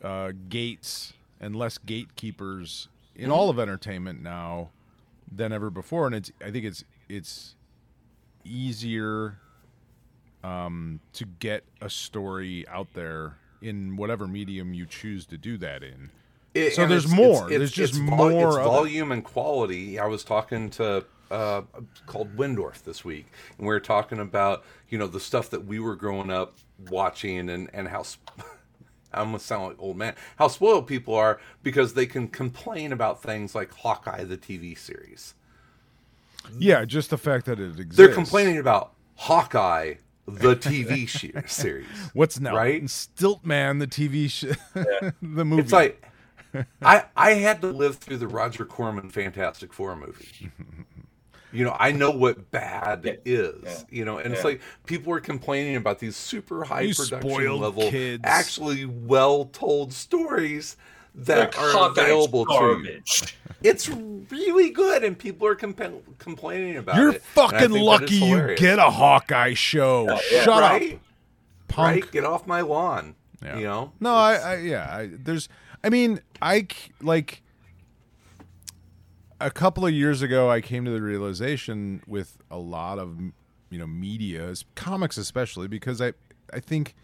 uh, gates and less gatekeepers in Mm-hmm. all of entertainment now than ever before, and it's I think it's it's easier um, to get a story out there in whatever medium you choose to do that in. It- So there's it's- more. it's- There's just it's vol- more It's of it. volume and quality. I was talking to uh, called Windorf this week, and we were talking about you know the stuff that we were growing up watching, and and how. Sp- I'm gonna sound like old man. How spoiled people are because they can complain about things like Hawkeye, the TV series. Yeah, just the fact that it exists. They're complaining about Hawkeye, the TV series. What's now? Right? Stiltman, the TV, sh- the movie. It's like I I had to live through the Roger Corman Fantastic Four movie. You know, I know what bad Yeah. is. Yeah. You know, and it's like people are complaining about these super high You production level, kids. actually well told stories that Like, are Hawkeye's available to you. It's really good, and people are compa- complaining about it. You're it. and I fucking lucky you get a Hawkeye show. yeah. Shut right? up, punk. Right? Get off my lawn. Yeah. You know? No, I, I yeah, I, there's. I mean, i like. A couple of years ago, I came to the realization with a lot of you know media, comics especially, because I I think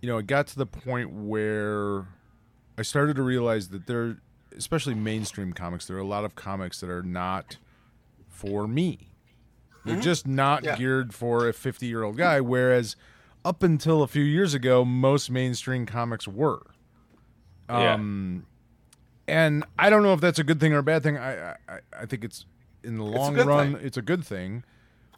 you know it got to the point where I started to realize that there, especially mainstream comics, there are a lot of comics that are not for me. They're mm-hmm. just not Yeah. geared for a 50 year old guy. Whereas up until a few years ago, most mainstream comics were. Yeah. Um, And I don't know if that's a good thing or a bad thing. I I, I think it's in the long good run, thing. it's a good thing.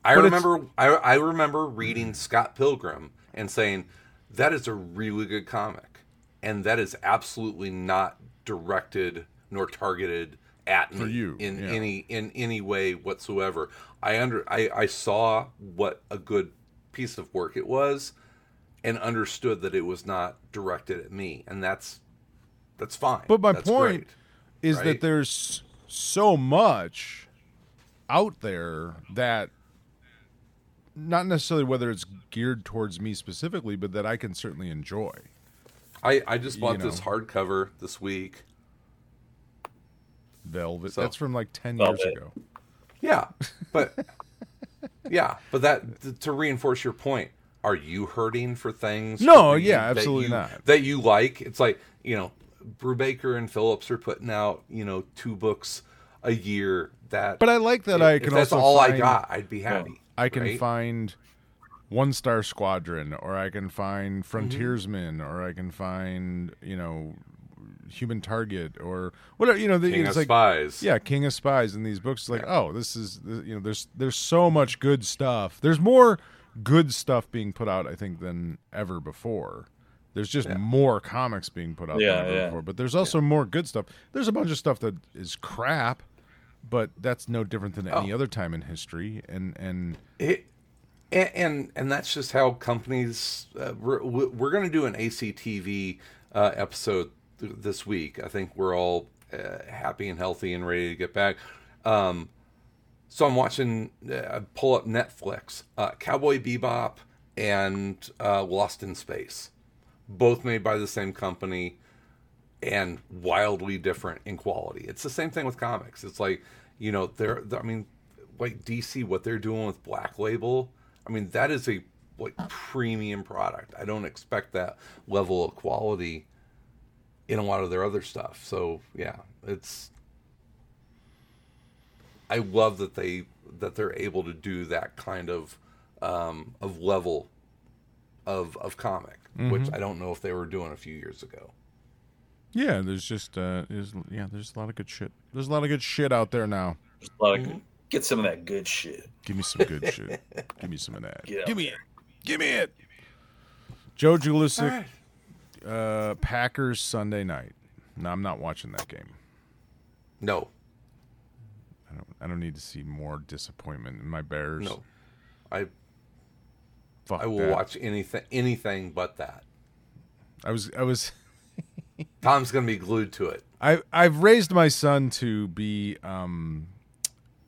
I remember I, I remember reading Scott Pilgrim and saying that is a really good comic and that is absolutely not directed nor targeted at For me you, in yeah. any in any way whatsoever. I under I, I saw what a good piece of work it was and understood that it was not directed at me and that's that's fine. But my That's point great. is right? that there's so much out there that not necessarily whether it's geared towards me specifically, but that I can certainly enjoy. I, I just bought you this know. hardcover this week. Velvet. So- That's from like 10 Velvet. years ago. Yeah, but yeah, but that th- to reinforce your point, are you hurting for things? No, read yeah, absolutely you- not. That you like? It's like you know, Brubaker and Phillips are putting out you know two books a year. That, But I like that I if can that's also all I got, I'd be happy. I can right? find One Star Squadron, or I can Mm-hmm. find Frontiersman, or I can find you know Human Target, or whatever. You know, the, King it's of like Spies. yeah, King of Spies in these books. It's like oh, this is you know, there's there's so much good stuff. There's more good stuff being put out, I think, than ever before. There's just more comics being put out Yeah, than ever yeah. before, but there's also more good stuff. There's a bunch of stuff that is crap, but that's no different than any Oh. other time in history. And and It, and, and that's just how companies. Uh, we're we're going to do an ACTV uh, episode th- this week. I think we're all uh, happy and healthy and ready to get back. Um, so I'm watching. Uh, pull up Netflix. Uh, Cowboy Bebop and uh, Lost in Space, both made by the same company and wildly different in quality. It's the same thing with comics. It's like, you know, they're, I mean, like DC, what they're doing with Black Label, I mean, that is a like premium product. I don't expect that level of quality in a lot of their other stuff. So yeah, it's. I love that they that they're able to do that kind of um, of level of of comic, which I don't know if they were doing a few years ago. Yeah, there's just uh, there's yeah, there's a lot of good shit. There's a lot of good shit out there now. Just a lot of Mm-hmm. good- get some of that good shit. Give me some good shit. Give me some of that. Give me it. Give me it. Joe Julisik, uh, Packers Sunday night. No, I'm not watching that game. No, I don't. I don't need to see more disappointment in my Bears. no. I Fuck I will that. watch anything anything but that. I was. I was. Tom's gonna be glued to it. I I've raised my son to be um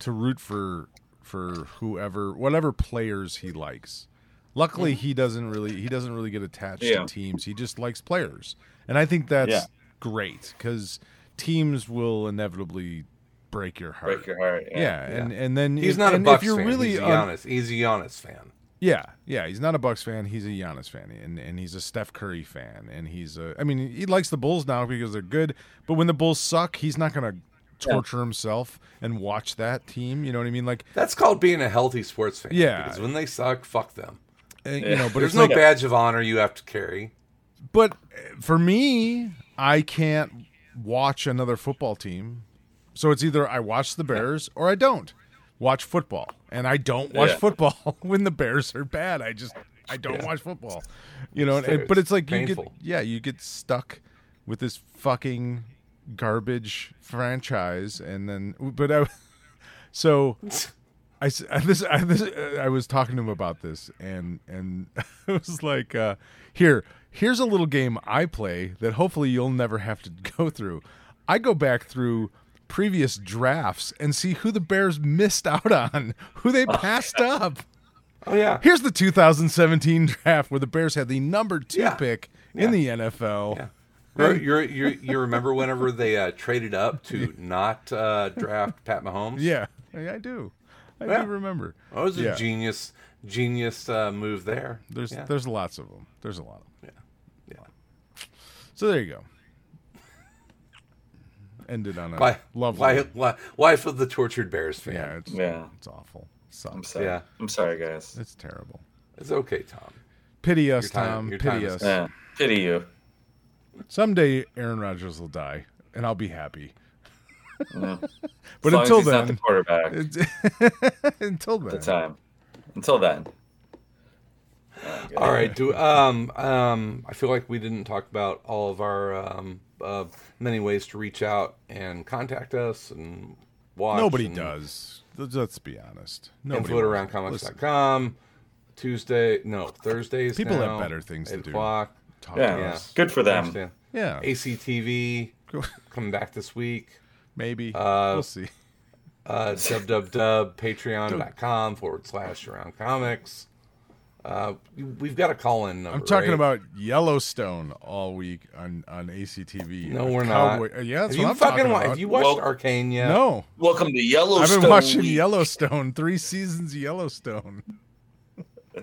to root for for whoever whatever players he likes. Luckily he doesn't really he doesn't really get attached Yeah. to teams. He just likes players. And I think that's Yeah. great cuz teams will inevitably break your heart. Break your heart. yeah. and and then He's if, not a Bucks if you're fan. really he's a un- Giannis. He's a Giannis fan. Yeah, yeah, he's not a Bucks fan. He's a Giannis fan, and and he's a Steph Curry fan, and he's a. I mean, he likes the Bulls now because they're good, but when the Bulls suck, he's not gonna torture himself and watch that team. You know what I mean? Like, That's called being a healthy sports fan. Yeah. Because when they suck, fuck them. uh, you know, but There's no like, badge of honor you have to carry. but uh, for me, I can't watch another football team, so it's either I watch the Bears or I don't watch football, and I don't watch Yeah. football when the Bears are bad. I just I don't watch football, you know. It's and- but it's like you get yeah, you get stuck with this fucking garbage franchise, and then but I so. I, this, I, this, I was talking to him about this, and and it was like, uh, here, here's a little game I play that hopefully you'll never have to go through. I go back through previous drafts and see who the Bears missed out on, who they passed up. Oh yeah. Here's the 2017 draft where the Bears had the number two Yeah. pick Yeah. in the NFL. Yeah. You're, you're, you're, you remember whenever they uh, traded up to not uh, draft Pat Mahomes? Yeah, I I do. I Yeah. do remember. That was a Yeah. genius, genius uh, move there. There's yeah. there's lots of them. There's a lot of them. Yeah. Yeah. So there you go. Ended on a Wi- lovely. wi- wi- wife of the tortured Bears fan. yeah, it's Yeah. it's awful. I'm sorry. Yeah. I'm sorry, guys. It's terrible. It's okay, Tom. Pity us, Your time- Tom. time Pity us. Yeah. Pity you. Someday Aaron Rodgers will die, and I'll be happy. Yeah. But as long until as he's not the then, quarterback until then, the time. Until then. All right. Do um um. I feel like we didn't talk about all of our um uh, many ways to reach out and contact us and watch. nobody and does. Let's- Let's be honest. Nobody Info wants- around comics.com. Tuesday, no Thursdays. People have better things to 8 do. O'clock. Talk Yeah. to Yeah. us. Good for them. Understand. Yeah, ACTV Go- coming back this week. maybe. Uh, we'll see. Uh, www patreon.com forward slash around comics. Uh, we've got a call in number. I'm talking right? about Yellowstone all week on on ACTV. No, we're cowboy- not. uh, Yeah, that's have what you I'm fucking talking wa- about. Have you watched Well- Arcane yet? No, Welcome to Yellowstone. I've been watching Week. Yellowstone. Three seasons of Yellowstone.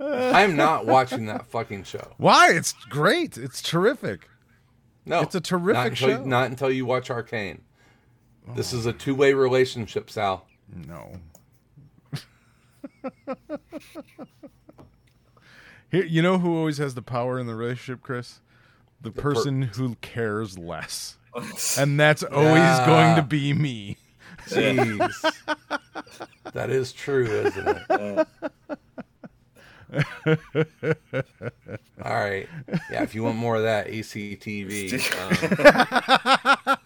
I'm not watching that fucking show. Why? It's great. It's terrific. No, It's a terrific not until, show. Not until you watch Arcane. This is a two-way relationship, Sal. No. Here, you know who always has the power in the relationship, Chris? The person who cares less, and that's always Yeah. going to be me. Jeez, that is true, isn't it? All right. Yeah, if you want more of that, ACTV.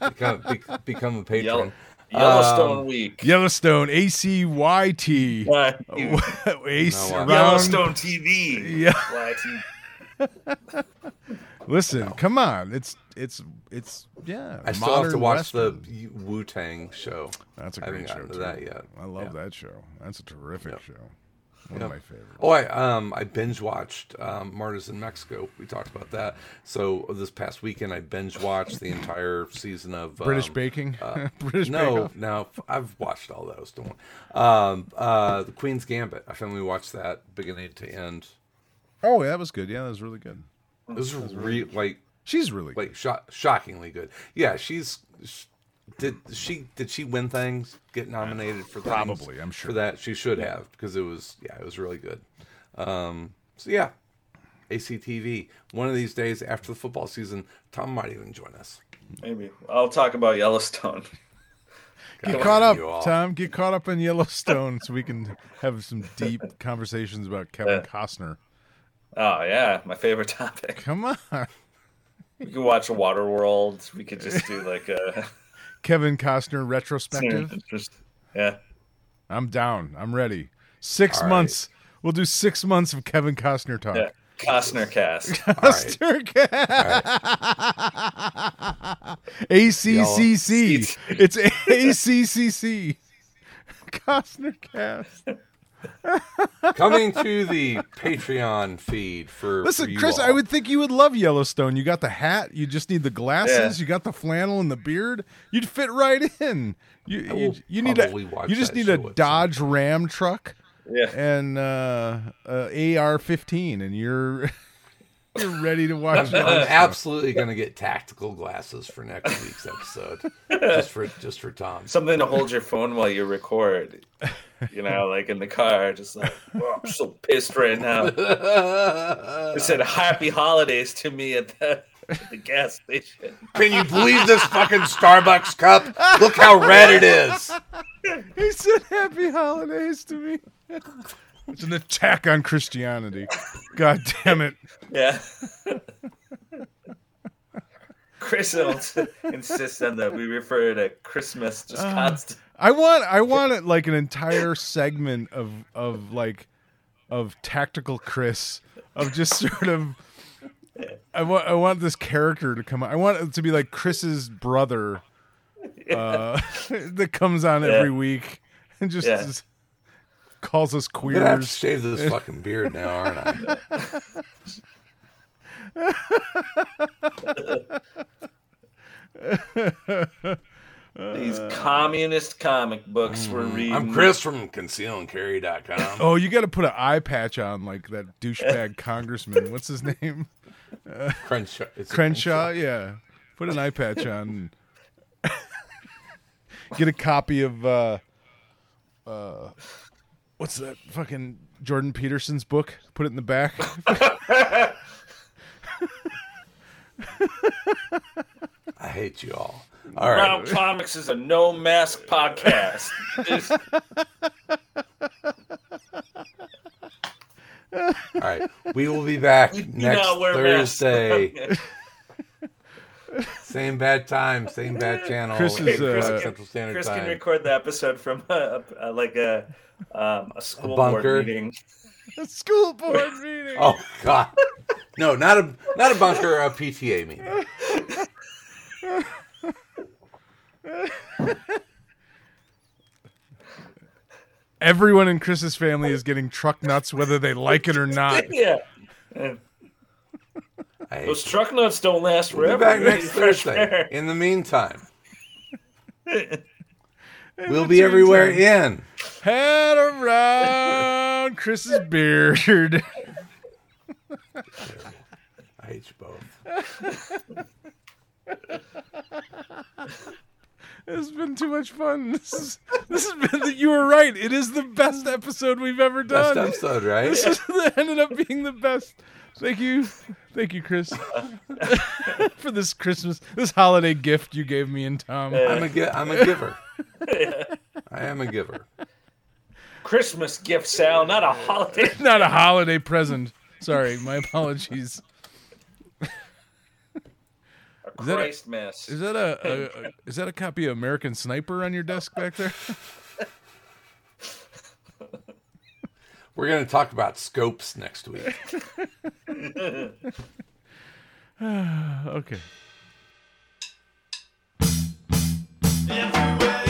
um, become, be, become a patron. Yellow, Yellowstone Um, Week. Yellowstone, A C Y T. Ace No, uh. Yellowstone TV. Yeah. YT. Listen, come on. It's it's it's yeah. I still have to watch Western. the Wu Tang show. That's a haven't great show too. that yet. I love Yeah. that show. That's a terrific Yep. show. One of my favorites. Oh, I um I binge watched um, Martyrs in Mexico. We talked about that. So this past weekend, I binge watched the entire season of British um, baking. uh, British no, no, I've watched all those. Don't worry. Um, uh, the Queen's Gambit. I finally watched that beginning to end. Oh, yeah, that was good. Yeah, that was really good. It was re- like She's really good. like sho- shockingly good. Yeah, she's sh- did she did she win things? Get nominated for things Probably, I'm sure. for that. She should have because it was yeah, it was really good. Um, so yeah, ACTV. One of these days after the football season, Tom might even join us. Maybe I'll talk about Yellowstone. Get Come caught up. Tom. Get caught up in Yellowstone so we can have some deep conversations about Kevin Yeah. Costner. Oh yeah, my favorite topic. Come on. We could watch a Waterworld. We could just do like a Kevin Costner retrospective. just yeah. I'm down. I'm ready. Six All right. months. We'll do six months of Kevin Costner talk. Yeah. Costner cast. Costner cast. ACCC. It's ACCC. Costner cast. Coming to the Patreon feed for for Listen, you Chris, all. I would think you would love Yellowstone. You got the hat. You just need the glasses. Yeah. You got the flannel and the beard. You'd fit right in. You you, you need a you just need a show at some Dodge Ram truck Yeah. and uh, uh, AR-15, and you're you're ready to watch. I'm, I'm absolutely going to get tactical glasses for next week's episode, just for just for Tom. Something to hold your phone while you record. You know, like in the car, just like oh, I'm so pissed right now. It said happy holidays to me at the, at the gas station. Can you believe this fucking Starbucks cup? Look how red it is. He said happy holidays to me. It's an attack on Christianity. God damn it. Yeah. Chris ins- insists on that we refer to Christmas just Uh, constant. I want I want it like an entire segment of of like of tactical Chris of just sort of I want I want this character to come out. I want it to be like Chris's brother uh that comes on every week and just, Yeah. just calls us I'm gonna have to queers. shave this fucking beard now, aren't I? These communist comic books we're reading. I'm Chris from concealandcarry.com. Oh, you got to put an eye patch on like that douchebag congressman. What's his name? Crenshaw. It's a Crenshaw, yeah. Put an eye patch on. and Get a copy of uh uh what's that fucking Jordan Peterson's book? Put it in the back. I hate you all. All right. Around Comics is a no mask podcast. All right. We will be back do next not wear masks. Thursday. same bad time, same bad channel. Chris is, uh, uh, Central Standard Chris Time. can record the episode from uh, uh, like a um, a school bunker. board meeting. A school board meeting. Oh God, no, not a not a bunker, a PTA meeting. Everyone in Chris's family is getting truck nuts whether they like it or not. Yeah. And I hate those you. truck nuts don't last We'll forever. be back next Thursday. In the meantime, we'll be everywhere in. Head around Chris's beard. I hate you both. It's been too much fun. This is this has been that you were right. It is the best episode we've ever done. Best episode, right? This is, ended up being the best. Thank you, thank you, Chris, for this Christmas, this holiday gift you gave me and Tom. I'm a gi- I'm a giver. I am a giver. Christmas gift, Sal, not a holiday. Not a holiday present. Sorry, my apologies. A that a- Christ mess. Is that a, a, a is that a copy of American Sniper on your desk back there? We're going to talk about scopes next week. okay. Everywhere